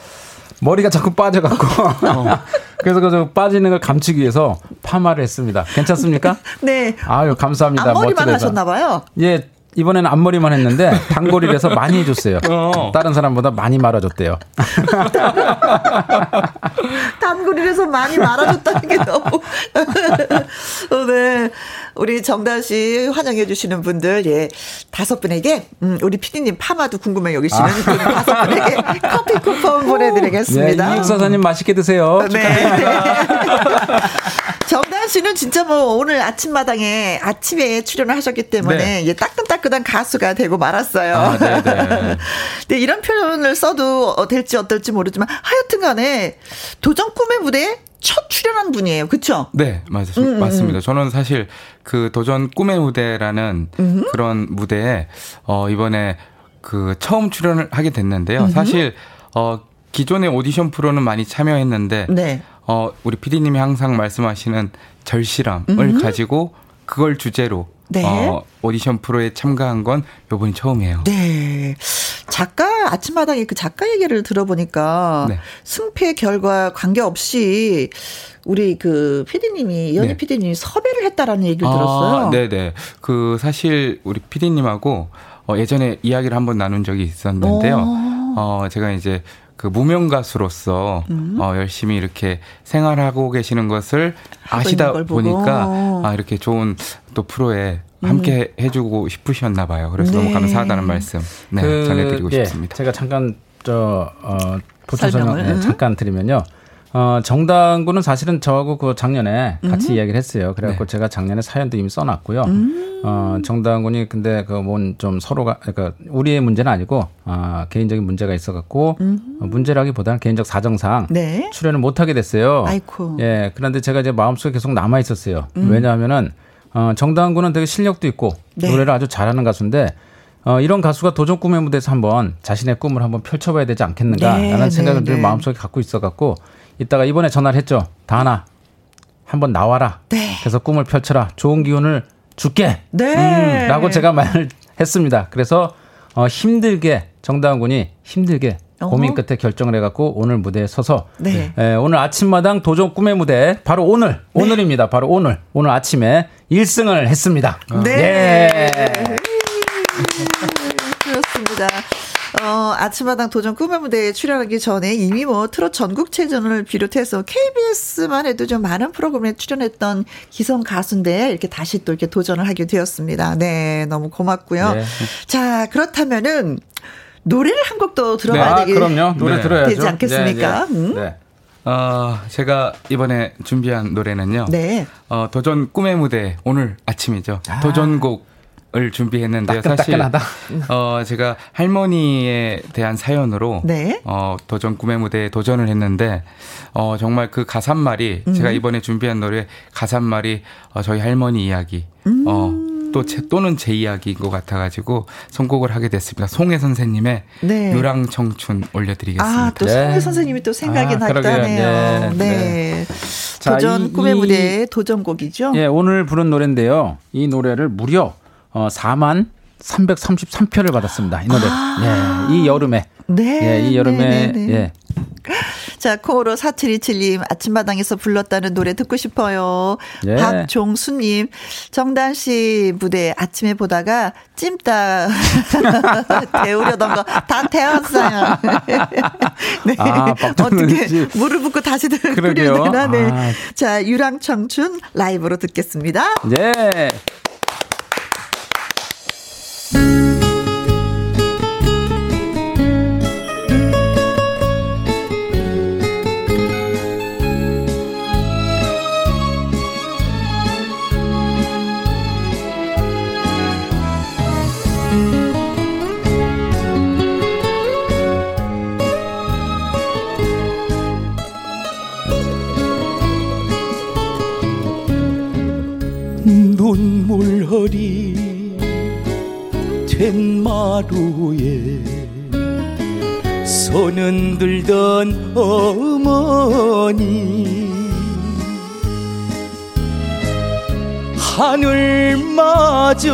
S5: 머리가 자꾸 빠져갖고. 어. 그래서 그 빠지는 걸 감추기 위해서 파마를 했습니다. 괜찮습니까? <laughs>
S1: 네.
S5: 아유, 감사합니다.
S1: 앞머리만 하셨나봐요.
S5: 예, 이번에는 앞머리만 했는데 단골이라서 많이 해줬어요. 어. 다른 사람보다 많이 말아줬대요. <laughs>
S1: 단골이라서 많이 말아줬다는 게 너무. <laughs> 어, 네. 우리 정다은 씨 환영해 주시는 분들, 예. 다섯 분에게, 음, 우리 피디님 파마도 궁금해 여기시는 아. 그 다섯 분에게 <laughs> 커피 쿠폰 보내드리겠습니다.
S5: 네, 이육사사님 맛있게 드세요. 네.
S1: 정 다은 씨는 진짜 뭐 오늘 아침마당에 아침에 출연을 하셨기 때문에 네. 예, 따끈따끈한 가수가 되고 말았어요. 아, 네, 네. <laughs> 네, 이런 표현을 써도 될지 어떨지 모르지만 하여튼 간에 도전 꿈의 무대에 첫 출연한 분이에요. 그렇죠?
S4: 네, 맞, 음, 음, 음, 맞습니다. 저는 사실 그 도전 꿈의 무대라는 음 그런 무대에 어 이번에 그 처음 출연을 하게 됐는데요. 음 사실 어 기존의 오디션 프로는 많이 참여했는데 네. 어 우리 피디님이 항상 말씀하시는 절실함을 음 가지고 그걸 주제로 네. 어, 오디션 프로에 참가한 건 요번이 처음이에요.
S1: 네. 작가 아침마당에 그 작가 얘기를 들어보니까 네. 승패 결과 관계없이 우리 그 피디님이 연희 네. 피디님이 섭외를 했다라는 얘기를 아, 들었어요.
S4: 네, 네. 그 사실 우리 피디님하고 어, 예전에 이야기를 한번 나눈 적이 있었는데요. 어, 제가 이제 그 무명 가수로서 음. 어, 열심히 이렇게 생활하고 계시는 것을 아시다 보니까 아, 이렇게 좋은 또 프로에 함께 음. 해주고 싶으셨나 봐요. 그래서 네. 너무 감사하다는 말씀 네, 그, 전해드리고 예, 싶습니다.
S5: 제가 잠깐 저 어, 보충 설명 네, 잠깐 드리면요. 어, 정당군은 사실은 저하고 그 작년에 같이 음. 이야기를 했어요. 그래갖고 네. 제가 작년에 사연도 이미 써놨고요. 음. 어, 정당군이 근데 그 뭔 좀 서로가, 그러니까 우리의 문제는 아니고, 아, 개인적인 문제가 있어갖고, 음. 어, 문제라기보다는 개인적 사정상 네. 출연을 못하게 됐어요.
S1: 아이쿠.
S5: 예, 그런데 제가 이제 마음속에 계속 남아 있었어요. 음. 왜냐하면은 어, 정당군은 되게 실력도 있고 네. 노래를 아주 잘하는 가수인데 어, 이런 가수가 도전 꿈의 무대에서 한번 자신의 꿈을 한번 펼쳐봐야 되지 않겠는가라는 네, 생각을 늘 네, 네. 마음속에 갖고 있어갖고 이따가 이번에 전화를 했죠. 다하나 한번 나와라. 네. 그래서 꿈을 펼쳐라. 좋은 기운을 줄게. 네. 음, 라고 제가 말을 했습니다. 그래서 어, 힘들게 정다은 군이 힘들게 고민 끝에 결정을 해갖고 오늘 무대에 서서 네. 에, 오늘 아침마당 도전 꿈의 무대 바로 오늘 네. 오늘입니다. 바로 오늘 오늘 아침에 1승을 했습니다.
S1: 네. 예. 그렇습니다. 어, 아침마당 도전 꿈의 무대에 출연하기 전에 이미 뭐 트롯 전국체전을 비롯해서 KBS만 해도 좀 많은 프로그램에 출연했던 기성 가수인데 이렇게 다시 또 이렇게 도전을 하게 되었습니다. 네, 너무 고맙고요. 네. 자, 그렇다면은 노래를 한 곡도 들어봐야 네. 아, 되겠,
S5: 그럼요. 노래 네. 들어야죠.
S1: 되지 않겠습니까?
S4: 네, 네. 음? 네. 어, 제가 이번에 준비한 노래는요. 네. 어, 도전 꿈의 무대 오늘 아침이죠. 아. 도전곡 을 준비했는데요. 따끈따끈하다. 사실 어 제가 할머니에 대한 사연으로 네. 어 도전 꿈의 무대에 도전을 했는데 어 정말 그 가사말이 음. 제가 이번에 준비한 노래 가사말이 어 저희 할머니 이야기 음. 어또 제, 또는 제 이야기인 것 같아가지고 선곡을 하게 됐습니다. 송혜 선생님의 네. 유랑 청춘 올려드리겠습니다.
S1: 아, 또 네. 송혜 선생님이 또 생각이 아, 났다네요. 네. 네. 네. 도전 자, 꿈의 무대 도전곡이죠.
S5: 예, 오늘 부른 노래인데요. 이 노래를 무려 어, 4만 333표를 받았습니다. 이 노래. 아~ 예, 이 여름에. 네. 예, 이 여름에. 네네네. 네, 네. 예.
S1: 자, 코로 4727님, 아침마당에서 불렀다는 노래 듣고 싶어요. 예. 박종수님, 정단 씨 무대 아침에 보다가 찜닭 <laughs> 데우려던 거다 태웠어요. <laughs> 네. 아, 어떻게 물을 붓고 다시 되나? 네. 아. 자, 유랑청춘 라이브로 듣겠습니다.
S5: 네.
S6: 눈물 허리 된 마루에 손은 들던 어머니 하늘마저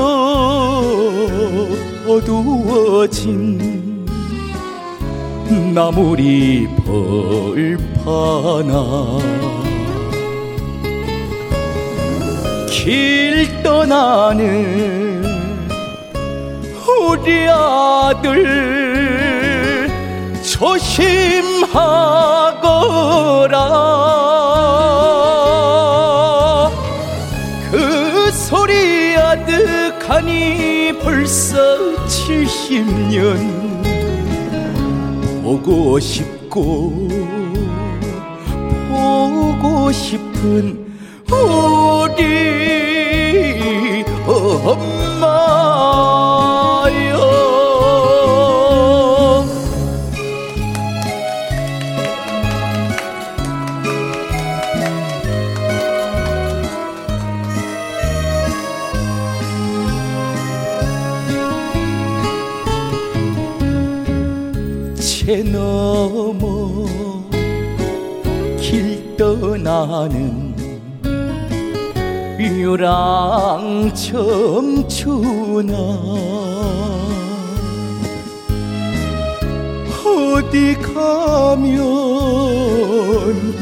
S6: 어두워진 나물이 벌파나. 길 떠나는 우리 아들 조심하거라. 그 소리 아득하니 벌써 70년 보고 싶고 보고 싶은 우리 엄마 나는 유랑 청춘아 어디 가면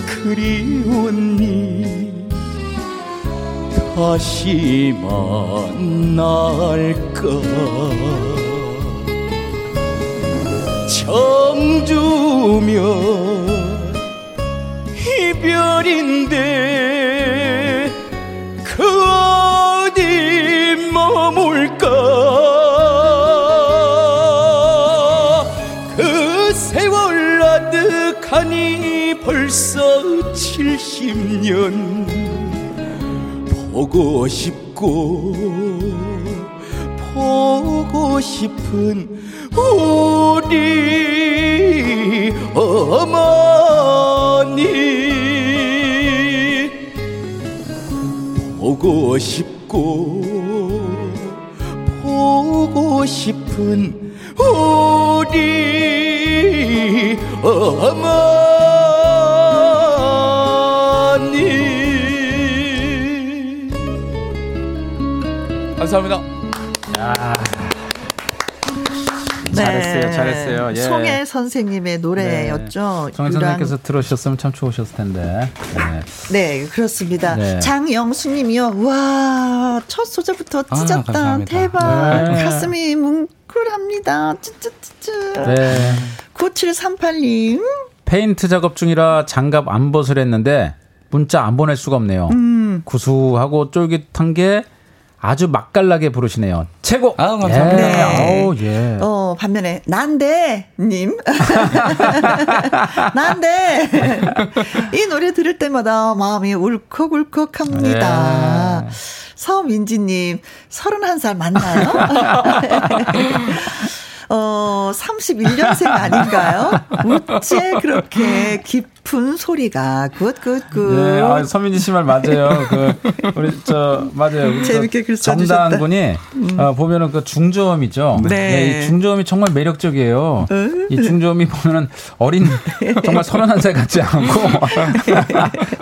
S6: 그리웠니? 다시 만날까? 청주면 이별인데 그 어디 머물까? 그 세월 아득하니 벌써 70년 보고 싶고 보고 싶은 우리 어머니 보고 싶고 보고 싶은 우리 어머니
S4: 감사합니다.
S5: 야. 잘했어요. 예.
S1: 송혜 선생님의 노래였죠.
S5: 네. 송혜 선생님께서 들으셨으면 참 좋으셨을 텐데.
S1: 네, 네 그렇습니다. 네. 장영수님이요. 와, 첫 소절부터 아, 찢었다. 아, 대박. 네. 가슴이 뭉클합니다. 쯔쯔쯔쯔. 네. 9738님.
S5: 페인트 작업 중이라 장갑 안 벗으랬는데 문자 안 보낼 수가 없네요. 음. 구수하고 쫄깃한 게 아주 맛깔나게 부르시네요. 최고.
S4: 아, 감사합니다.
S1: 네. 오, 예. 어, 반면에 난데 님. <laughs> 난데. 이 노래 들을 때마다 마음이 울컥울컥합니다. 네. 서민지 님, 31살 맞나요? <laughs> 어, 31년생 아닌가요? 어째 그렇게 깊은 소리가 굿, 굿, 굿.
S5: 네, 아, 서민지 씨 말 맞아요. 그, 우리, 저, 맞아요.
S1: 재밌게 글
S5: 정다은 분이, 음. 어, 보면은 그 중저음이죠. 네. 네. 이 중저음이 정말 매력적이에요. 음. 이 중저음이 보면은 어린, 정말 31살 같지 않고,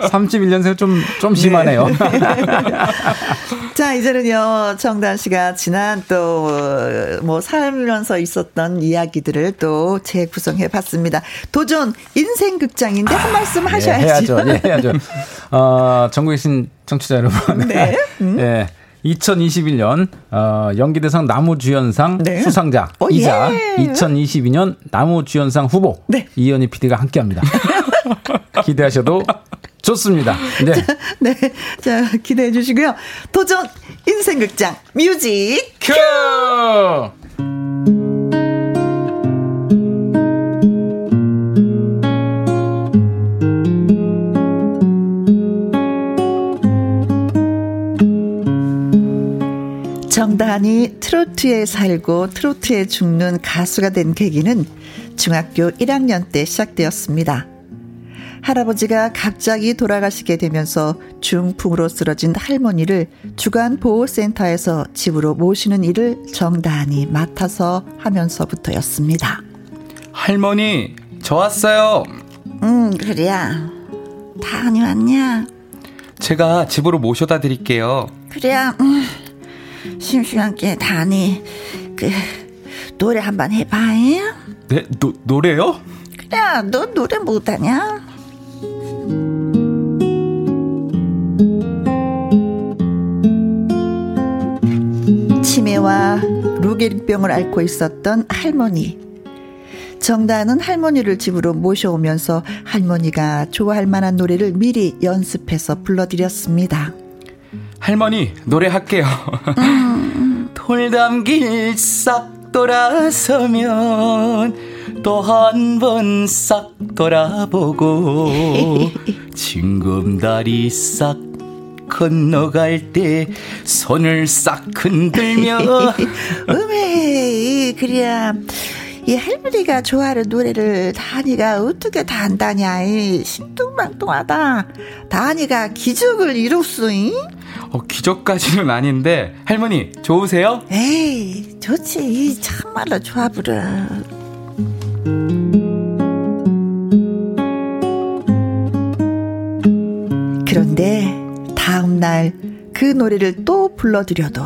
S5: <laughs> 31년생 좀, 좀 심하네요. 네. <laughs>
S1: 자, 이제는요, 정단 씨가 지난 또, 뭐, 살면서 있었던 이야기들을 또 재구성해 봤습니다. 도전 인생 극장인 데 한 말씀 아, 하셔야죠.
S5: 예, 해야죠. 예, <laughs> 해야죠. 어, 전국에 계신 청취자 여러분. 네. 음. 예. 2021년 어, 연기대상 나무주연상 네. 수상자 오, 어, 이자 예. 2022년 나무주연상 후보 네. 이현희 PD가 함께합니다. <laughs> 기대하셔도 좋습니다. 네.
S1: 자, 네. 자, 기대해 주시고요. 도전 인생극장 뮤직 큐! 정다한이 트로트에 살고 트로트에 죽는 가수가 된 계기는 중학교 1학년 때 시작되었습니다. 할아버지가 갑자기 돌아가시게 되면서 중풍으로 쓰러진 할머니를 주간 보호센터에서 집으로 모시는 일을 정다한이 맡아서 하면서부터였습니다.
S4: 할머니, 저 왔어요.
S1: 응, 그래야. 다녀왔냐?
S4: 제가 집으로 모셔다 드릴게요.
S1: 그래야, 음, 심심한게 다니, 그, 노래 한 번 해봐.
S4: 네, 노, 노래요?
S1: 그래, 너 노래 못하냐? 치매와 루게릭병을 앓고 있었던 할머니. 정다은 할머니를 집으로 모셔오면서 할머니가 좋아할 만한 노래를 미리 연습해서 불러드렸습니다.
S4: 할머니, 노래할게요. 음. <laughs> 돌담길 싹 돌아서면 또 한 번 싹 돌아보고 <laughs> 징검다리 싹 건너갈 때 손을 싹 흔들며 <laughs>
S1: 음에 그래야 이 할머니가 좋아하는 노래를 다니가 어떻게 다 안다냐 심뚱망뚱하다. 다니가 기적을 이뤘어
S4: 어, 기적까지는 아닌데 할머니 좋으세요?
S1: 에이 좋지. 참말로 좋아 부르 그런데 다음 날 그 노래를 또 불러드려도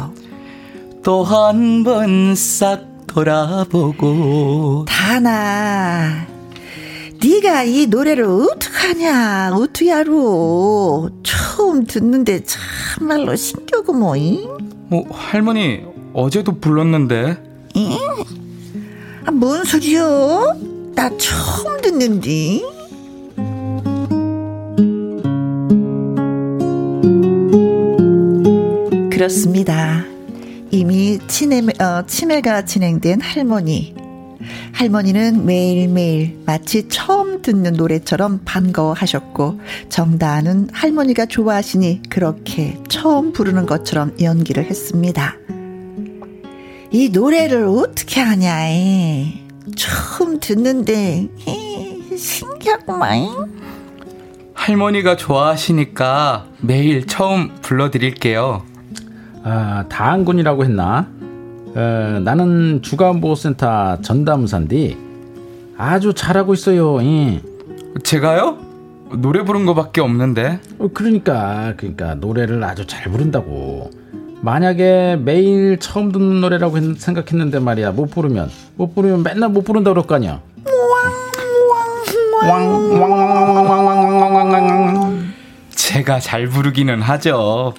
S4: 또 한 번 싹 돌아보고
S1: 다나 네가 이 노래를 어떡하냐 어떻게 알아 처음 듣는데 참말로 신기하고 뭐이
S4: 어, 할머니 어제도 불렀는데 응?
S1: 아, 뭔 소리요? 나 처음 듣는디 그렇습니다. 이미 치매, 어, 치매가 진행된 할머니. 할머니는 매일매일 마치 처음 듣는 노래처럼 반가워하셨고, 정다은 할머니가 좋아하시니 그렇게 처음 부르는 것처럼 연기를 했습니다. 이 노래를 어떻게 하냐, 처음 듣는데, 신기하구만.
S4: 할머니가 좋아하시니까 매일 처음 불러드릴게요.
S5: 아, 다한군이라고 했나? 어, 나는 주간보호센터 전담사인데 아주 잘하고 있어요. 예.
S4: 제가요? 노래 부른 거밖에 없는데.
S5: 어, 그러니까 그러니까 노래를 아주 잘 부른다고. 만약에 매일 처음 듣는 노래라고 생각했는데 말이야 못 부르면 못 부르면 맨날 못 부른다 그럴 거 아니야.
S4: 제가 잘 부르기는 하죠.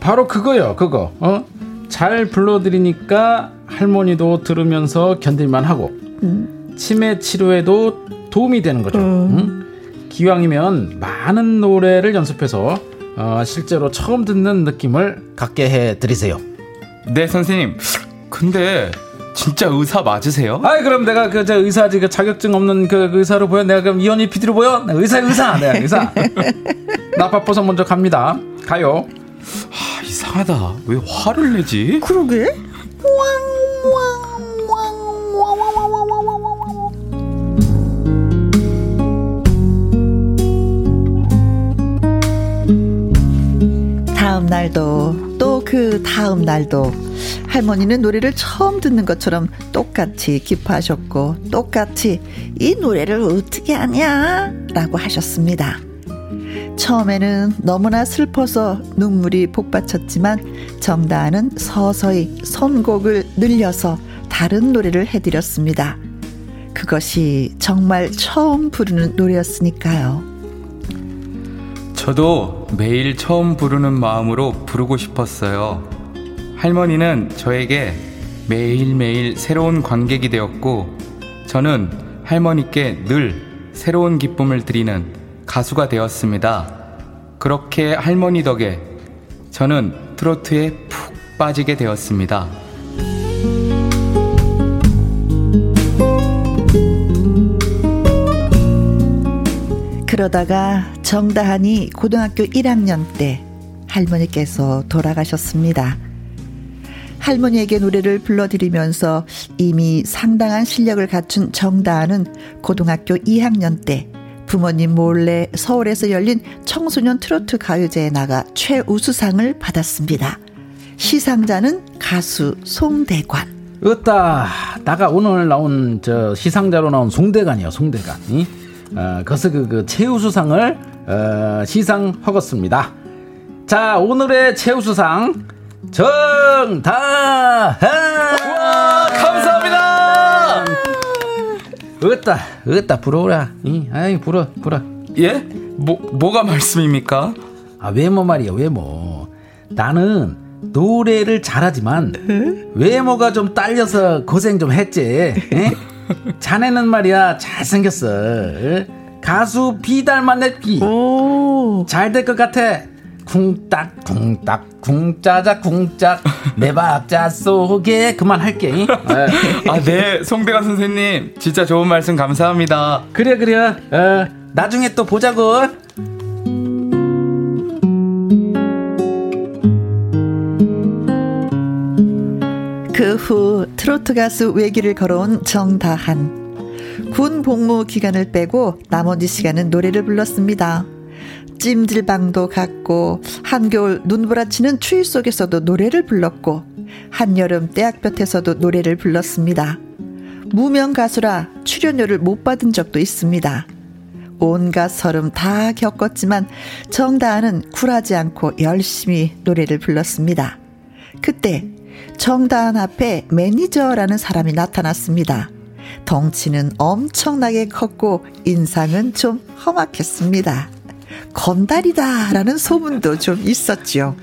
S5: 바로 그거요, 그거. 어? 잘 불러드리니까 할머니도 들으면서 견딜만 하고 음. 치매 치료에도 도움이 되는 거죠. 음. 응? 기왕이면 많은 노래를 연습해서 어, 실제로 처음 듣는 느낌을 갖게 해 드리세요.
S4: 네, 선생님. 근데 진짜 의사 맞으세요?
S5: 아, 그럼 내가 그 저 의사지 그 자격증 없는 그, 그 의사로 보여? 내가 그럼 이현희 PD로 보여? 의사 의사, 내가 의사. <laughs> 나 바빠서 먼저 갑니다. 가요.
S4: 아, 이상하다. 왜 화를 내지?
S1: 그러게. 다음 날도 또 그 다음 날도 할머니는 노래를 처음 듣는 것처럼 똑같이 기뻐하셨고 똑같이 이 노래를 어떻게 하냐 라고 하셨습니다. 처음에는 너무나 슬퍼서 눈물이 복받쳤지만 정다은은 서서히 선곡을 늘려서 다른 노래를 해드렸습니다. 그것이 정말 처음 부르는 노래였으니까요.
S4: 저도 매일 처음 부르는 마음으로 부르고 싶었어요. 할머니는 저에게 매일매일 새로운 관객이 되었고, 저는 할머니께 늘 새로운 기쁨을 드리는 가수가 되었습니다. 그렇게 할머니 덕에 저는 트로트에 푹 빠지게 되었습니다.
S1: 그러다가 정다한이 고등학교 1학년 때 할머니께서 돌아가셨습니다. 할머니에게 노래를 불러드리면서 이미 상당한 실력을 갖춘 정다한은 고등학교 2학년 때 부모님 몰래 서울에서 열린 청소년 트로트 가요제에 나가 최우수상을 받았습니다. 시상자는 가수 송대관.
S5: 으따, 나가 오늘 나온 저 시상자로 나온 송대관이요, 송대관. 이? 어, 그래서 그, 그 최우수상을 어, 시상하겠습니다. 자, 오늘의 최우수상 정다하. 으따, 으따 부러워라. 이, 아이 부러, 부러.
S4: 예? 뭐 뭐가 말씀입니까?
S5: 아 외모 말이야 외모. 나는 노래를 잘하지만 외모가 좀 딸려서 고생 좀 했지. 에? <laughs> 자네는 말이야 잘생겼어. 가수 비 닮았네 비. 잘될 것 같아. 쿵딱 쿵딱 쿵짜자 쿵짝 내 박자 속에 그만할게. 네.
S4: 아네 송대관 선생님 진짜 좋은 말씀 감사합니다.
S5: 그래 그래. 어, 나중에 또 보자고.
S1: 그 후 트로트 가수 외길을 걸어온 정다한. 군 복무 기간을 빼고 나머지 시간은 노래를 불렀습니다. 찜질방도 갔고 한겨울 눈부라치는 추위 속에서도 노래를 불렀고 한여름 떼약볕에서도 노래를 불렀습니다. 무명 가수라 출연료를 못 받은 적도 있습니다. 온갖 서름 다 겪었지만 정다은은 굴하지 않고 열심히 노래를 불렀습니다. 그때 정다은 앞에 매니저라는 사람이 나타났습니다. 덩치는 엄청나게 컸고 인상은 좀 험악했습니다. 건달이다라는 소문도 좀 있었죠.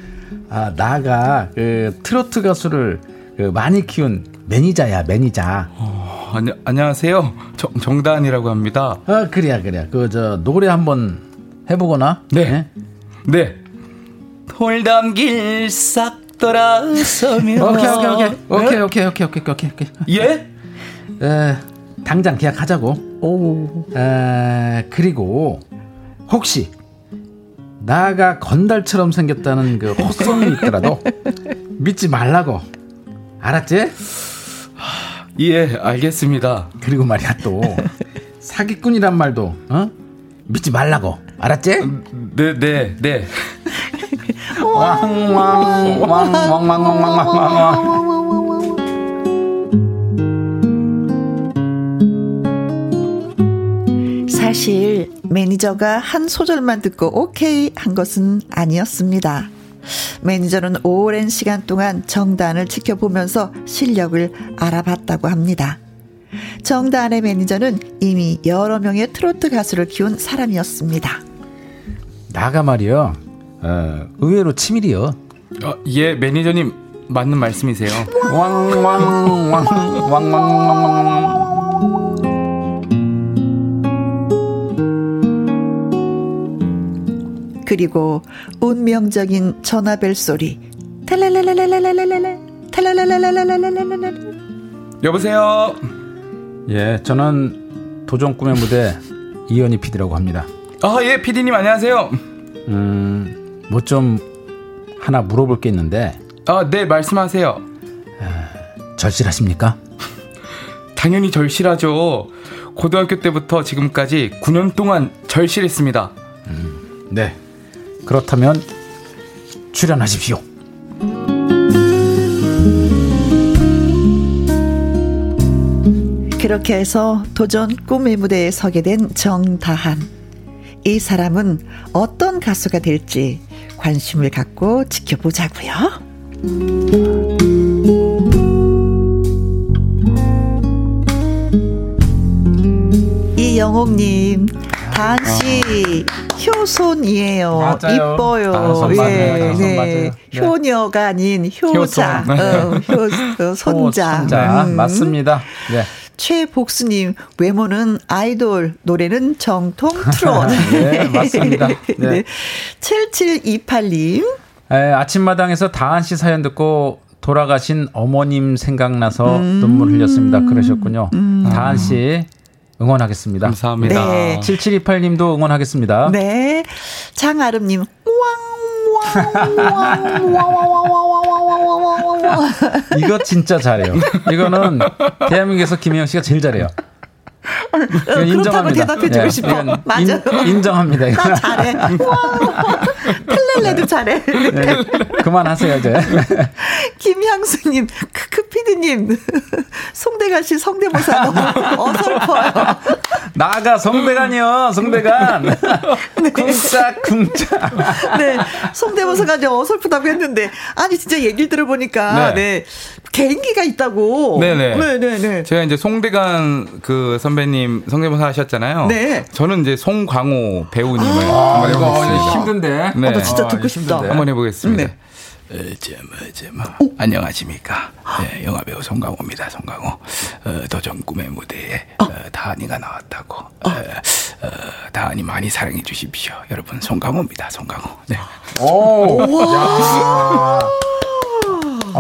S5: 아, 나가 그 트로트 가수를 그 많이 키운 매니저야, 매니저.
S4: 어, 안녕, 안녕하세요. 정, 정다은이라고 합니다.
S5: 아, 그래야, 그래야. 그, 저, 노래 한번 해보거라?
S4: 네. 네. 네. 돌담길 싹 돌아서면. <laughs>
S5: 오케이, 오케이, 오케이. 네? 오케이, 오케이, 오케이, 오케이, 오케이, 오케이.
S4: 예?
S5: 에, 당장 계약하자고. 오. 에, 그리고, 혹시, 나가 건달처럼 생겼다는 그 헛소문이 있더라도 믿지 말라고. 알았지?
S4: 예, 알겠습니다.
S5: 그리고 말이야 또 사기꾼이란 말도 어? 믿지 말라고. 알았지?
S4: 네, 네, 네.
S1: 사실 매니저가 한 소절만 듣고 오케이 한 것은 아니었습니다. 매니저는 오랜 시간 동안 정다은을 지켜보면서 실력을 알아봤다고 합니다. 정다은의 매니저는 이미 여러 명의 트로트 가수를 키운 사람이었습니다.
S5: 나가 말이요. 어, 의외로 치밀이요.
S4: 어, 예, 매니저님 맞는 말씀이세요.
S5: 왕왕왕왕왕왕왕
S1: 그리고 운명적인 전화벨 소리.
S4: 여보세요.
S5: 예, 저는 도전 꿈의 무대 이현희 PD라고 합니다.
S4: 아, 예, PD님 안녕하세요.
S5: 음, 뭐 좀 하나 물어볼 게 있는데.
S4: 아, 네, 말씀하세요.
S5: 아, 절실하십니까?
S4: 당연히 절실하죠. 고등학교 때부터 지금까지 9년 동안 절실했습니다.
S5: 음, 네. 그렇다면 출연하십시오.
S1: 그렇게 해서 도전 꿈의 무대에 서게 된 정다한. 이 사람은 어떤 가수가 될지 관심을 갖고 지켜보자고요. 이영옥님, 다한 씨, 효손이에요. 맞아요. 이뻐요. 아, 예, 네. 효녀가 아닌 효자. 효손. 어, 효, <laughs> 손자.
S5: 손자. 음. 맞습니다. 네.
S1: 최복수님 외모는 아이돌 노래는 정통 트롯. <laughs>
S5: 네 맞습니다. <laughs> 네. 네.
S1: 7728님.
S5: 에, 아침마당에서 다한 씨 사연 듣고 돌아가신 어머님 생각나서 음~ 눈물 흘렸습니다. 그러셨군요. 음~ 다한 씨 응원하겠습니다.
S4: 감사합니다. 네.
S5: 7728님도 응원하겠습니다.
S1: 네. 장아름님,
S5: 이거 진짜 잘해요. 이거는 대한민국에서 김혜영 씨가 제일 잘해요.
S1: 어, 인정합니다. 대답해주고 네, 싶어. 맞아.
S5: 인, 정합니다
S1: 나 잘해. 플렐레도 잘해. 네,
S5: 그만하세요 이제. <laughs>
S1: 김향수님, 크크 피디님, 송대관 씨 성대모사 너무 어설퍼요.
S5: 나가 성대관이요, 성대관. <laughs> 네. 쿵짝 쿵짝.
S1: 네, 성대모사가 이제 어설프다고 했는데 아니 진짜 얘기를 들어보니까 네, 네 개인기가 있다고.
S4: 네네. 네 네네. 네. 제가 이제 송대관 그 선배님 성대모사 하셨잖아요. 네. 저는 이제 송광호 배우님을 아, 한번 해보겠습니다.
S5: 힘든데.
S1: 네. 어, 나 진짜 듣고 아, 싶다.
S4: 한번 해보겠습니다. 네. 어제뭐 뭐 안녕하십니까 네, 영화배우 송강호입니다 송강호 어, 도전 꿈의 무대에 어. 어, 다한이가 나왔다고 어. 어, 다한이 많이 사랑해 주십시오 여러분 송강호입니다 송강호 네. 오,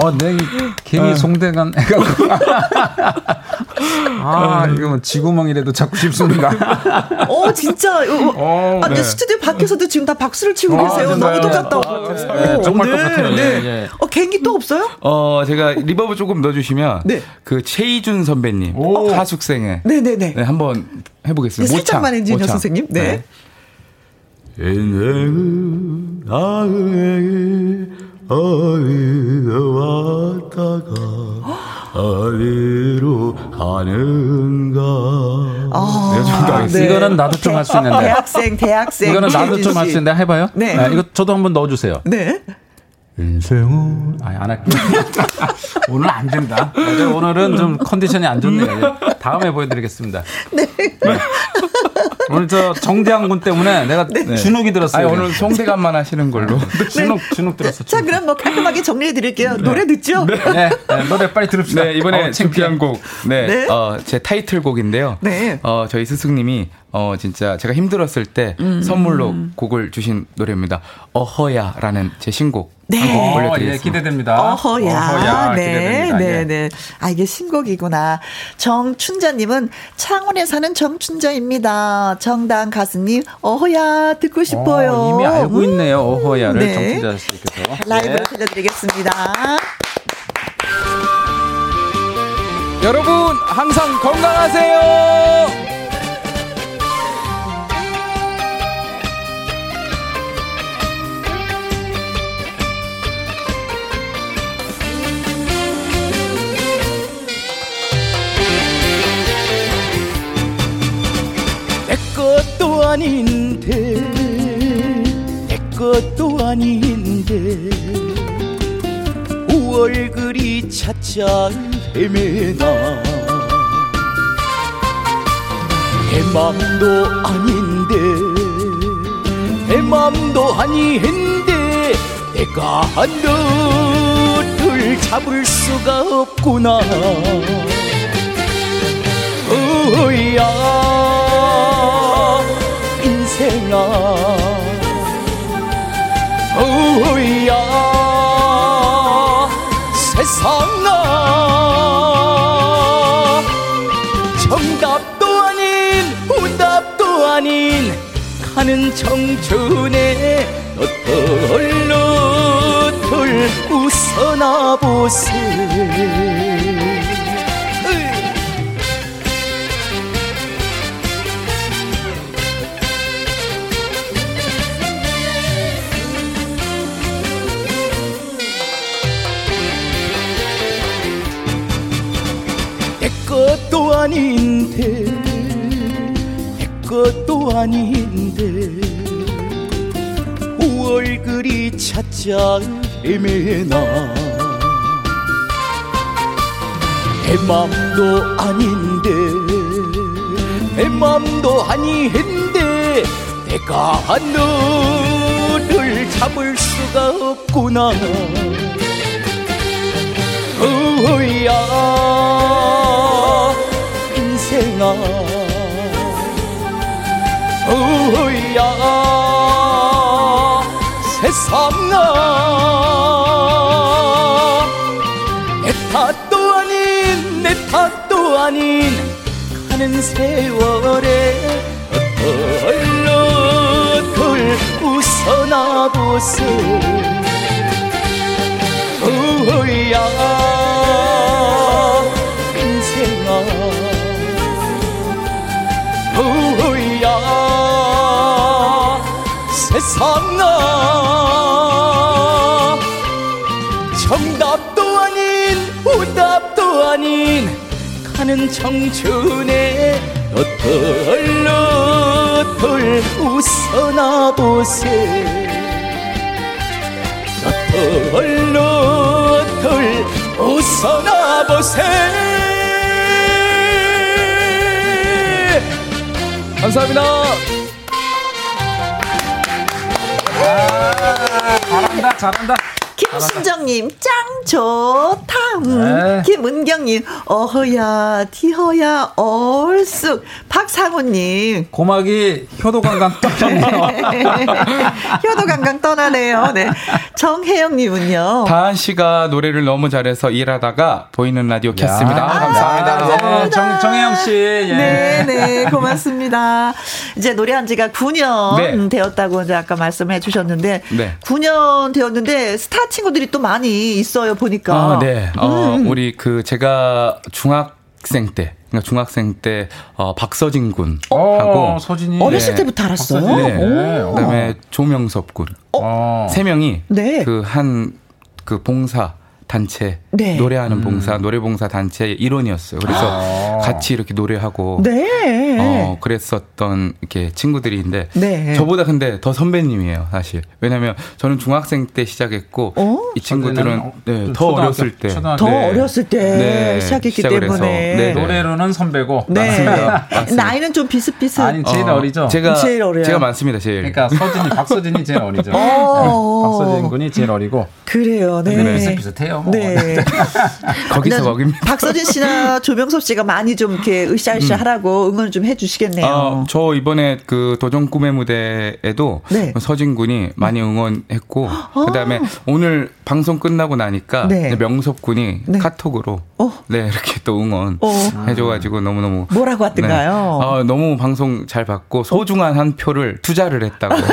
S5: 어, 내 개미 어. 송대관 해갖고. <laughs> 아, 이거 뭐 지구멍이라도 잡고 싶습니다. <laughs>
S1: 어, 진짜. 어, 어, 아, 네. 스튜디오 밖에서도 지금 다 박수를 치고 아, 계세요. 너무 똑같다고. 아,
S5: 네. 정말 네, 똑같아요. 네. 네.
S1: 어, 개인기 또 없어요?
S4: 어, 제가 reverb 조금 넣어주시면. 네. 그 최희준 선배님. 오. 하숙생에.
S1: 네네네.
S4: 네, 한번 해보겠습니다.
S1: 네, 살짝만 해주세요, 선생님. 네.
S6: 인생은 나에게 어디로 왔다가 어디로 가는가.
S1: 아,
S5: 네. 이거는 나도 좀 할 수 있는데.
S1: 대학생, 대학생.
S5: 이거는 나도 좀 할 수 있는데 해봐요.
S1: 네. 네.
S5: 이거 저도 한번 넣어주세요.
S1: 네.
S5: 인생은 아니 안 할게요. <laughs> 오늘 안 된다. 오늘은 좀 컨디션이 안 좋네요. 다음에 보여드리겠습니다. 네. 네. 오늘 저 정대한 군 때문에 내가 네. 주눅이 들었어요.
S4: 아니, 오늘 송대감만 하시는 걸로.
S5: 네. 주눅 주눅 들었어.
S1: 자 그럼 뭐 깔끔하게 정리해 드릴게요. 노래 듣죠?
S5: 네. 네. 노래 빨리 들읍시다.
S4: 네 이번에 어, 준비한 곡. 네. 어, 제 타이틀곡인데요. 네. 어 저희 스승님이 어 진짜 제가 힘들었을 때 음. 선물로 곡을 주신 노래입니다. 어허야라는 제 신곡 네. 한곡 올려드리겠습니다. 예,
S5: 기대됩니다.
S1: 어허야. 어허야 네, 기대됩니다. 네, 예. 네. 아 이게 신곡이구나. 정춘자님은 창원에 사는 정춘자입니다. 정당 가수님 어허야 듣고 싶어요.
S5: 어, 이미 알고 있네요. 어허야를 네. 정춘자 씨께서
S1: 라이브로 네. 들려드리겠습니다.
S4: 여러분 항상 건강하세요.
S6: 아닌데 내 것도 아닌 아닌데. 5월 그리 찾자 헤매나 내 맘도 아닌데 내 맘도 아닌데. 내가 한 너를 잡을 수가 없구나. 어야. 인 생아 어야 세상아. 정답도 아닌 오답도 아닌 가는 청춘에 너털 너털 웃어나 보세 아닌데 내 것도 아닌데 5월 그리 찾자 헤매나. 내 맘도 아닌데 내 맘도 아닌데 내가 너를 잡을 수가 없구나. 어야. 인 생아 어야 세상아 내 탓도 아닌 내 탓도 아닌 가는 세월에 덜덜 웃어나 보세. 어야 후야? 세상아. 정답도 아닌 오답도 아닌 가는 청춘에 너털 너털 웃어나 보세. 너털 너털 웃어나 보세 감사합니다.
S5: 아, 잘한다, 잘한다.
S1: 김순정님, 짱 좋다. 네. 김은경님, 어허야, 티허야, 얼쑥. 박상우님.
S5: 고막이 효도관광 떠나네요. <laughs>
S1: 효도관광 떠나네요. 네. 정혜영님은요.
S4: 다한 씨가 노래를 너무 잘해서 일하다가 보이는 라디오 켰습니다. 야, 감사합니다.
S5: 네, 정, 정혜영 씨. 예.
S1: 네, 네. 고맙습니다. 이제 노래한 지가 9년 네. 되었다고 이제 아까 말씀해 주셨는데. 네. 9년 되었는데 스타 친구들이 또 많이 있어요, 보니까.
S4: 아, 네. 어, 음. 우리 그 제가 중학생 때 그러니까 중학생 때 어, 박서진 군하고 어,
S5: 서진이
S1: 어렸을 네. 때부터 알았어요. 네.
S4: 그다음에 조명섭 군. 어. 세 명이 네. 그한그 그 봉사 단체 네. 노래하는 음. 봉사 노래 봉사 단체 일원이었어요. 그래서 아. 같이 이렇게 노래하고 네. 어 그랬었던 이렇게 친구들인데 네. 저보다 근데 더 선배님이에요 사실. 왜냐하면 저는 중학생 때 시작했고 어? 이 친구들은 어, 네, 더 어렸을 때,
S1: 더 네. 어렸을 때 네. 시작했기 때문에
S5: 네. 노래로는 선배고
S1: 맞습니다. <laughs> 맞습니다. 나이는 좀 비슷비슷.
S5: 아니 제일 어, 리죠
S4: 제가 제일 어려요. 제가 많습니다 제일.
S5: 그러니까 서진이 박서진이 제일 어리죠. 어. 박서진 군이 제일 어리고.
S1: 그래요. 네.
S5: 비슷비슷해요. 뭐. 네. <laughs>
S4: 거기서 먹입니다.
S1: 박서진 씨나 조명섭 씨가 많이 좀 이렇게 으쌰으쌰 음. 하라고 응원 좀 해주시겠네요. 아,
S4: 저 이번에 그 도전 꿈의 무대에도 네. 서진 군이 많이 응원했고 아. 그다음에 오늘 방송 끝나고 나니까 네. 명섭 군이 네. 카톡으로 어. 네 이렇게 또 응원 어. 해줘가지고 너무 너무
S1: 뭐라고 하던가요?
S4: 네. 아, 너무 방송 잘 봤고 소중한 한 표를 투자를 했다고. <laughs>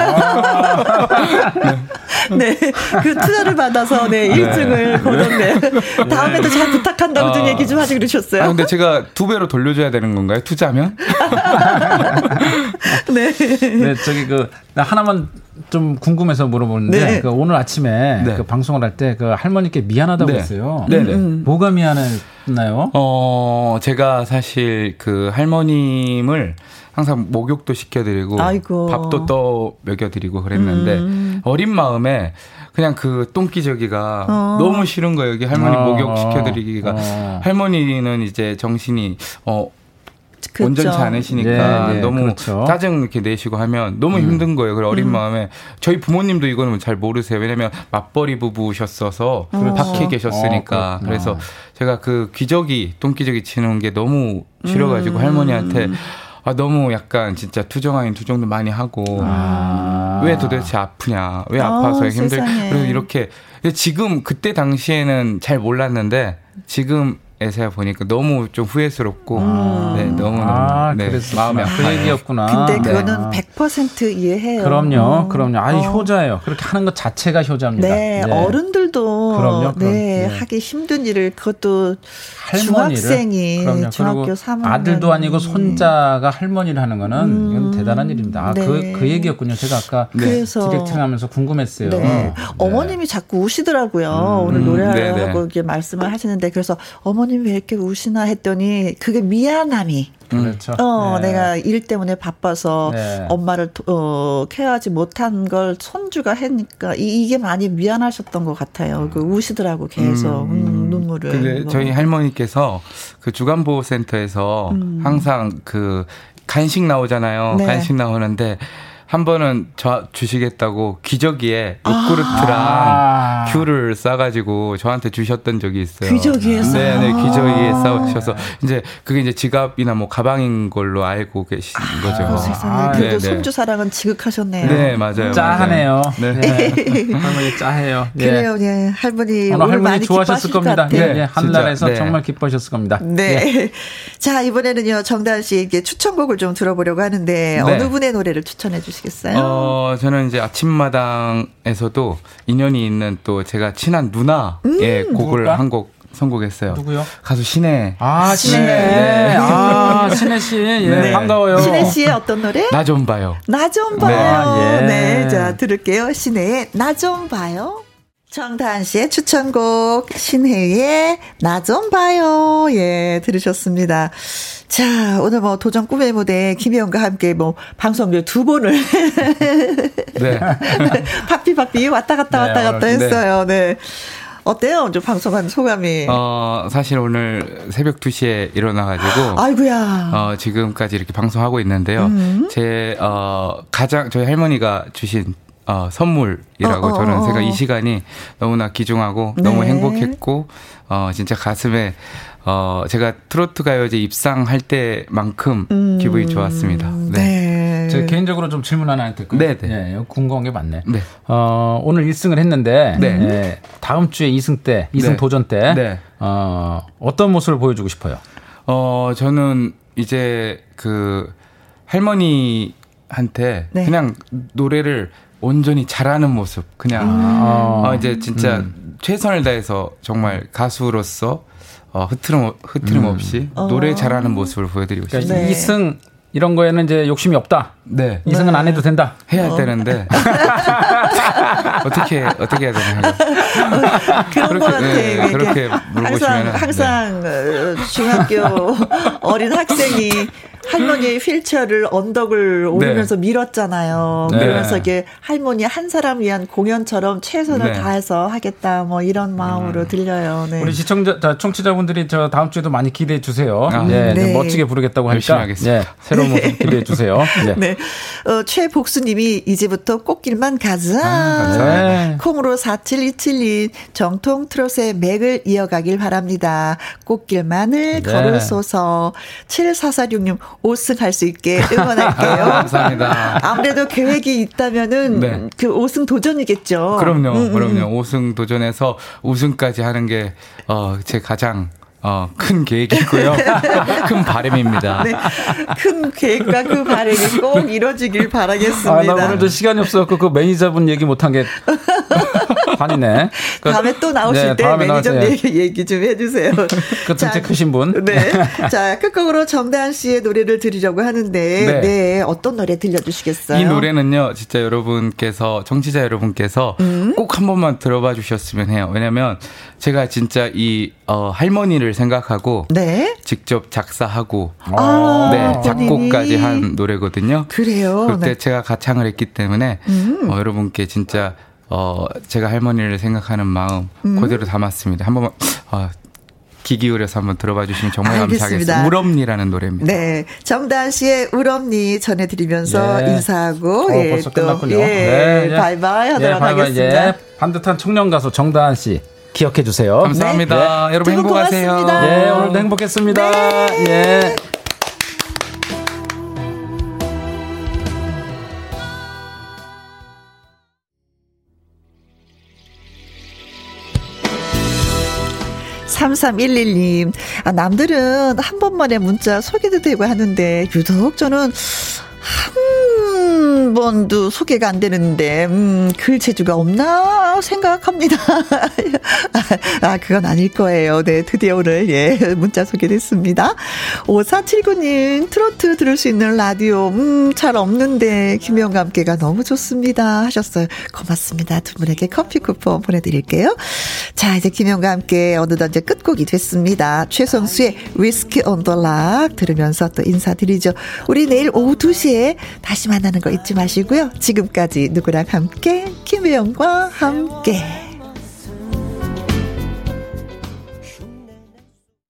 S1: 네, 그 투자를 받아서 네 1등을 거뒀네. 다음에도 잘 부탁한다고 좀 아. 얘기 좀 하지 그러셨어요.
S4: 아, 근데 제가 두 배로 돌려줘야 되는 건가요? 투자면? <laughs>
S5: 네. 네, 저기 그 하나만 좀 궁금해서 물어보는데 네. 그 오늘 아침에 네. 그 방송을 할 때 그 할머니께 미안하다고 네. 했어요. 네, 네. 음. 뭐가 미안했나요?
S4: 어, 제가 사실 그 할머님을 항상 목욕도 시켜드리고 아이고. 밥도 떠 먹여드리고 그랬는데 음. 어린 마음에 그냥 그 똥기저귀가 어. 너무 싫은 거예요. 여기 할머니 어. 목욕 시켜드리기가 어. 할머니는 이제 정신이 어 그렇죠. 온전치 않으시니까 네, 네, 너무 그렇죠. 짜증 이렇게 내시고 하면 너무 음. 힘든 거예요. 그래 어린 음. 마음에 저희 부모님도 이거는 잘 모르세요. 왜냐면 맞벌이 부부셨어서 어. 밖에 계셨으니까. 어, 그래서 제가 그 기저귀 똥기저귀 치는 게 너무 싫어가지고 음. 할머니한테 아, 너무 약간 진짜 투정 아닌 투정도 많이 하고 아. 왜 도대체 아프냐 왜 아파서 어, 힘들 그래서 이렇게 지금 그때 당시에는 잘 몰랐는데 지금 에서야 보니까 너무 좀 후회스럽고 음. 네, 너무 아, 네, 마음이 아파요.
S5: 그 얘기였구나.
S1: 근데 네. 그거는 네. 100% 이해해요.
S5: 그럼요. 음. 그럼요. 아니 어. 효자예요. 그렇게 하는 것 자체가 효자입니다.
S1: 네, 네. 어른들도 그럼요, 그럼, 네, 네, 하기 힘든 일을 그것도 할머니를 중학생이 그럼요. 중학교 3학년
S5: 아들도 아니고 손자가 할머니를 하는 거는 음. 이건 대단한 일입니다. 아, 네. 그, 그 얘기였군요. 제가 아까 그래서 디렉팅 하면서 궁금했어요. 네.
S1: 어머님이 자꾸 우시더라고요. 음. 오늘 노래하고 이렇게 말씀을 하시는데 그래서 어머니 어머님 왜 이렇게 우시나 했더니 그게 미안함이 그렇죠. 어, 네. 내가 일 때문에 바빠서 네. 엄마를 어, 케어하지 못한 걸 손주가 했니까 이, 게 많이 미안하셨던 것 같아요. 그 우시더라고 계속 음, 음, 눈물을.
S4: 근데 저희 할머니께서 그 주간 보호센터에서 음. 항상 그 간식 나오잖아요. 네. 간식 나오는데 한 번은 저 주시겠다고 기저귀에 요구르트랑 아. 귤을 싸가지고 저한테 주셨던 적이 있어요.
S1: 기저귀에서?
S4: 네, 네, 기저귀에 싸주셔서 이제 그게 이제 지갑이나 뭐 가방인 걸로 알고 계신 아, 거죠.
S1: 아, 세상에. 그래도 네, 네. 손주 사랑은 지극하셨네요.
S4: 네, 맞아요.
S5: 짜하네요. 네. 네. 할머니 짜해요.
S1: 네. 그래요, 예. 할머니 오늘 할머니 많이
S5: 좋아하셨을 겁니다. 네, 네. 한날에서 네. 정말 기뻐하셨을 겁니다.
S1: 네. <laughs> 자, 이번에는요, 정다은 씨에게 추천곡을 좀 들어보려고 하는데 어느 분의 노래를 추천해 주시겠어요? 아시겠어요?
S4: 어, 저는 이제 아침마당에서도 인연이 있는 또 제가 친한 누나의 음, 곡을 한곡 선곡했어요.
S5: 누구요?
S4: 가수 신혜.
S5: 아, 신혜. 네. 아, 신혜 씨. 예, 네. 반가워요.
S1: 신혜 씨의 어떤 노래?
S4: 나 좀 봐요.
S1: 나 좀 봐요. 네. 아, 예. 네. 자, 들을게요. 신혜의 나 좀 봐요. 정다은 씨의 추천곡 신혜의 나 좀 봐요. 예, 들으셨습니다. 자, 오늘 뭐 도전 꿈의 무대 김혜영과 함께 뭐 방송을 두 번을 <laughs> 네. <laughs> 파피파피 왔다 갔다 왔다 네, 갔다 했어요. 네. 어때요? 좀 방송한 소감이?
S4: 어, 사실 오늘 새벽 2시에 일어나가지고.
S1: 아이고야.
S4: 어, 지금까지 이렇게 방송하고 있는데요. 음. 제, 어, 가장, 저희 할머니가 주신 어, 선물이라고 어, 어, 저는 제가 이 어. 시간이 너무나 귀중하고 네. 너무 행복했고 어 진짜 가슴에 어 제가 트로트 가요제 입상할 때만큼 음, 기분이 좋았습니다. 네. 네.
S5: 제가 개인적으로 좀 질문 하나 할게요.
S4: 네, 네.
S5: 예, 궁금한 게 많네. 네. 어 오늘 1승을 했는데 네. 예, 다음 주에 2승 때, 2승 네. 도전 때 네. 어 어떤 모습을 보여주고 싶어요?
S4: 어 저는 이제 그 할머니한테 네. 그냥 노래를 온전히 잘하는 모습 그냥 음. 어, 이제 진짜 음. 최선을 다해서 정말 가수로서 어, 흐트름 흐트름 음. 없이 음. 노래 잘하는 모습을 보여드리고 그러니까 싶습니다.
S5: 네. 이승 이런 거에는 이제 욕심이 없다.
S4: 네.
S5: 이승은 네. 안 해도 된다.
S4: 해야 어. 되는데 <laughs> <laughs> 어떻게 어떻게 해야 되나 <laughs>
S1: 그런 그렇게, 것 같아. 네, 그렇게 항상 항상 네. 중학교 <laughs> 어린 학생이 할머니의 휠체어를 언덕을 오르면서 네. 밀었잖아요. 네. 그러면서 이게 할머니 한 사람 위한 공연처럼 최선을 네. 다해서 하겠다 뭐 이런 마음으로 음. 들려요. 네.
S5: 우리 시청자, 청취자분들이 저 다음 주에도 많이 기대해 주세요. 아. 네, 네. 멋지게 부르겠다고 하니까 네, 새로운 모습 기대해 주세요. 네.
S1: 네. 어, 최복수님이 이제부터 꽃길만 가자. 아, 콩으로 47272 정통 트롯의 맥을 이어가길 바랍니다. 꽃길만을 걸으소서 7446님 5승 할 수 있게 응원할게요. <laughs>
S4: 감사합니다.
S1: 아무래도 계획이 있다면은 네. 그 5승 도전이겠죠.
S4: 그럼요. 음, 음, 그럼요. 5승 도전해서 우승까지 하는 게, 어, 제 가장 어, 큰 계획이고요. <laughs> 큰 바람입니다. 네.
S1: 큰 계획과 그 바람이 꼭 이루어지길 바라겠습니다. 아,
S5: 나 오늘도 시간이 없어갖고 그 매니저분 얘기 못한 게 <laughs> 반이네.
S1: 그, <laughs> 다음에 또 나오실 네, 때 매니저 얘기, 얘기 좀 해주세요. <laughs>
S5: 그 등치 크신 분.
S1: 네. <laughs> 자, 끝곡으로 정다은 씨의 노래를 들으려고 하는데, 네. 네. 어떤 노래 들려주시겠어요?
S4: 이 노래는요, 진짜 여러분께서, 정치자 여러분께서 음? 꼭한 번만 들어봐 주셨으면 해요. 왜냐면 제가 진짜 이, 어, 할머니를 생각하고 네? 직접 작사하고 아, 네, 작곡까지 한 노래거든요.
S1: 그래요.
S4: 그때 네. 제가 가창을 했기 때문에 음. 어, 여러분께 진짜 어, 제가 할머니를 생각하는 마음 음. 그대로 담았습니다. 한 번만, 아, 귀 기울여서 한번 들어봐 주시면 정말 알겠습니다. 감사하겠습니다. 우럼니라는 노래입니다.
S1: 네. 정다은 씨의 우럼니 전해드리면서 네. 인사하고,
S5: 어, 예, 벌써 또, 끝났군요. 예,
S1: 네, 네. 바이바이 하도록 예, 바이바이, 하겠습니다. 예.
S5: 반듯한 청년 가수 정다은 씨. 기억해 주세요.
S4: 감사합니다. 네. 여러분 행복하세요. 고맙습니다.
S5: 예, 오늘도 행복했습니다. 네. 예.
S1: 3311님, 아, 남들은 한 번만에 문자 소개도 되고 하는데, 유독 저는 한 번도 소개가 안 되는데, 음, 글 재주가 없나 생각합니다. <laughs> 아, 그건 아닐 거예요. 네, 드디어 오늘, 예, 문자 소개됐습니다. 5479님, 트로트 들을 수 있는 라디오, 음, 잘 없는데, 김영과 함께가 너무 좋습니다. 하셨어요. 고맙습니다. 두 분에게 커피 쿠폰 보내드릴게요. 자, 이제 김영과 함께 어느덧 이제 끝곡이 됐습니다. 최성수의 위스키 온 더 락 들으면서 또 인사드리죠. 우리 내일 오후 2시에 다시 만나는 거 잊지 마시고요. 지금까지 누구랑 함께, 김혜영과 함께.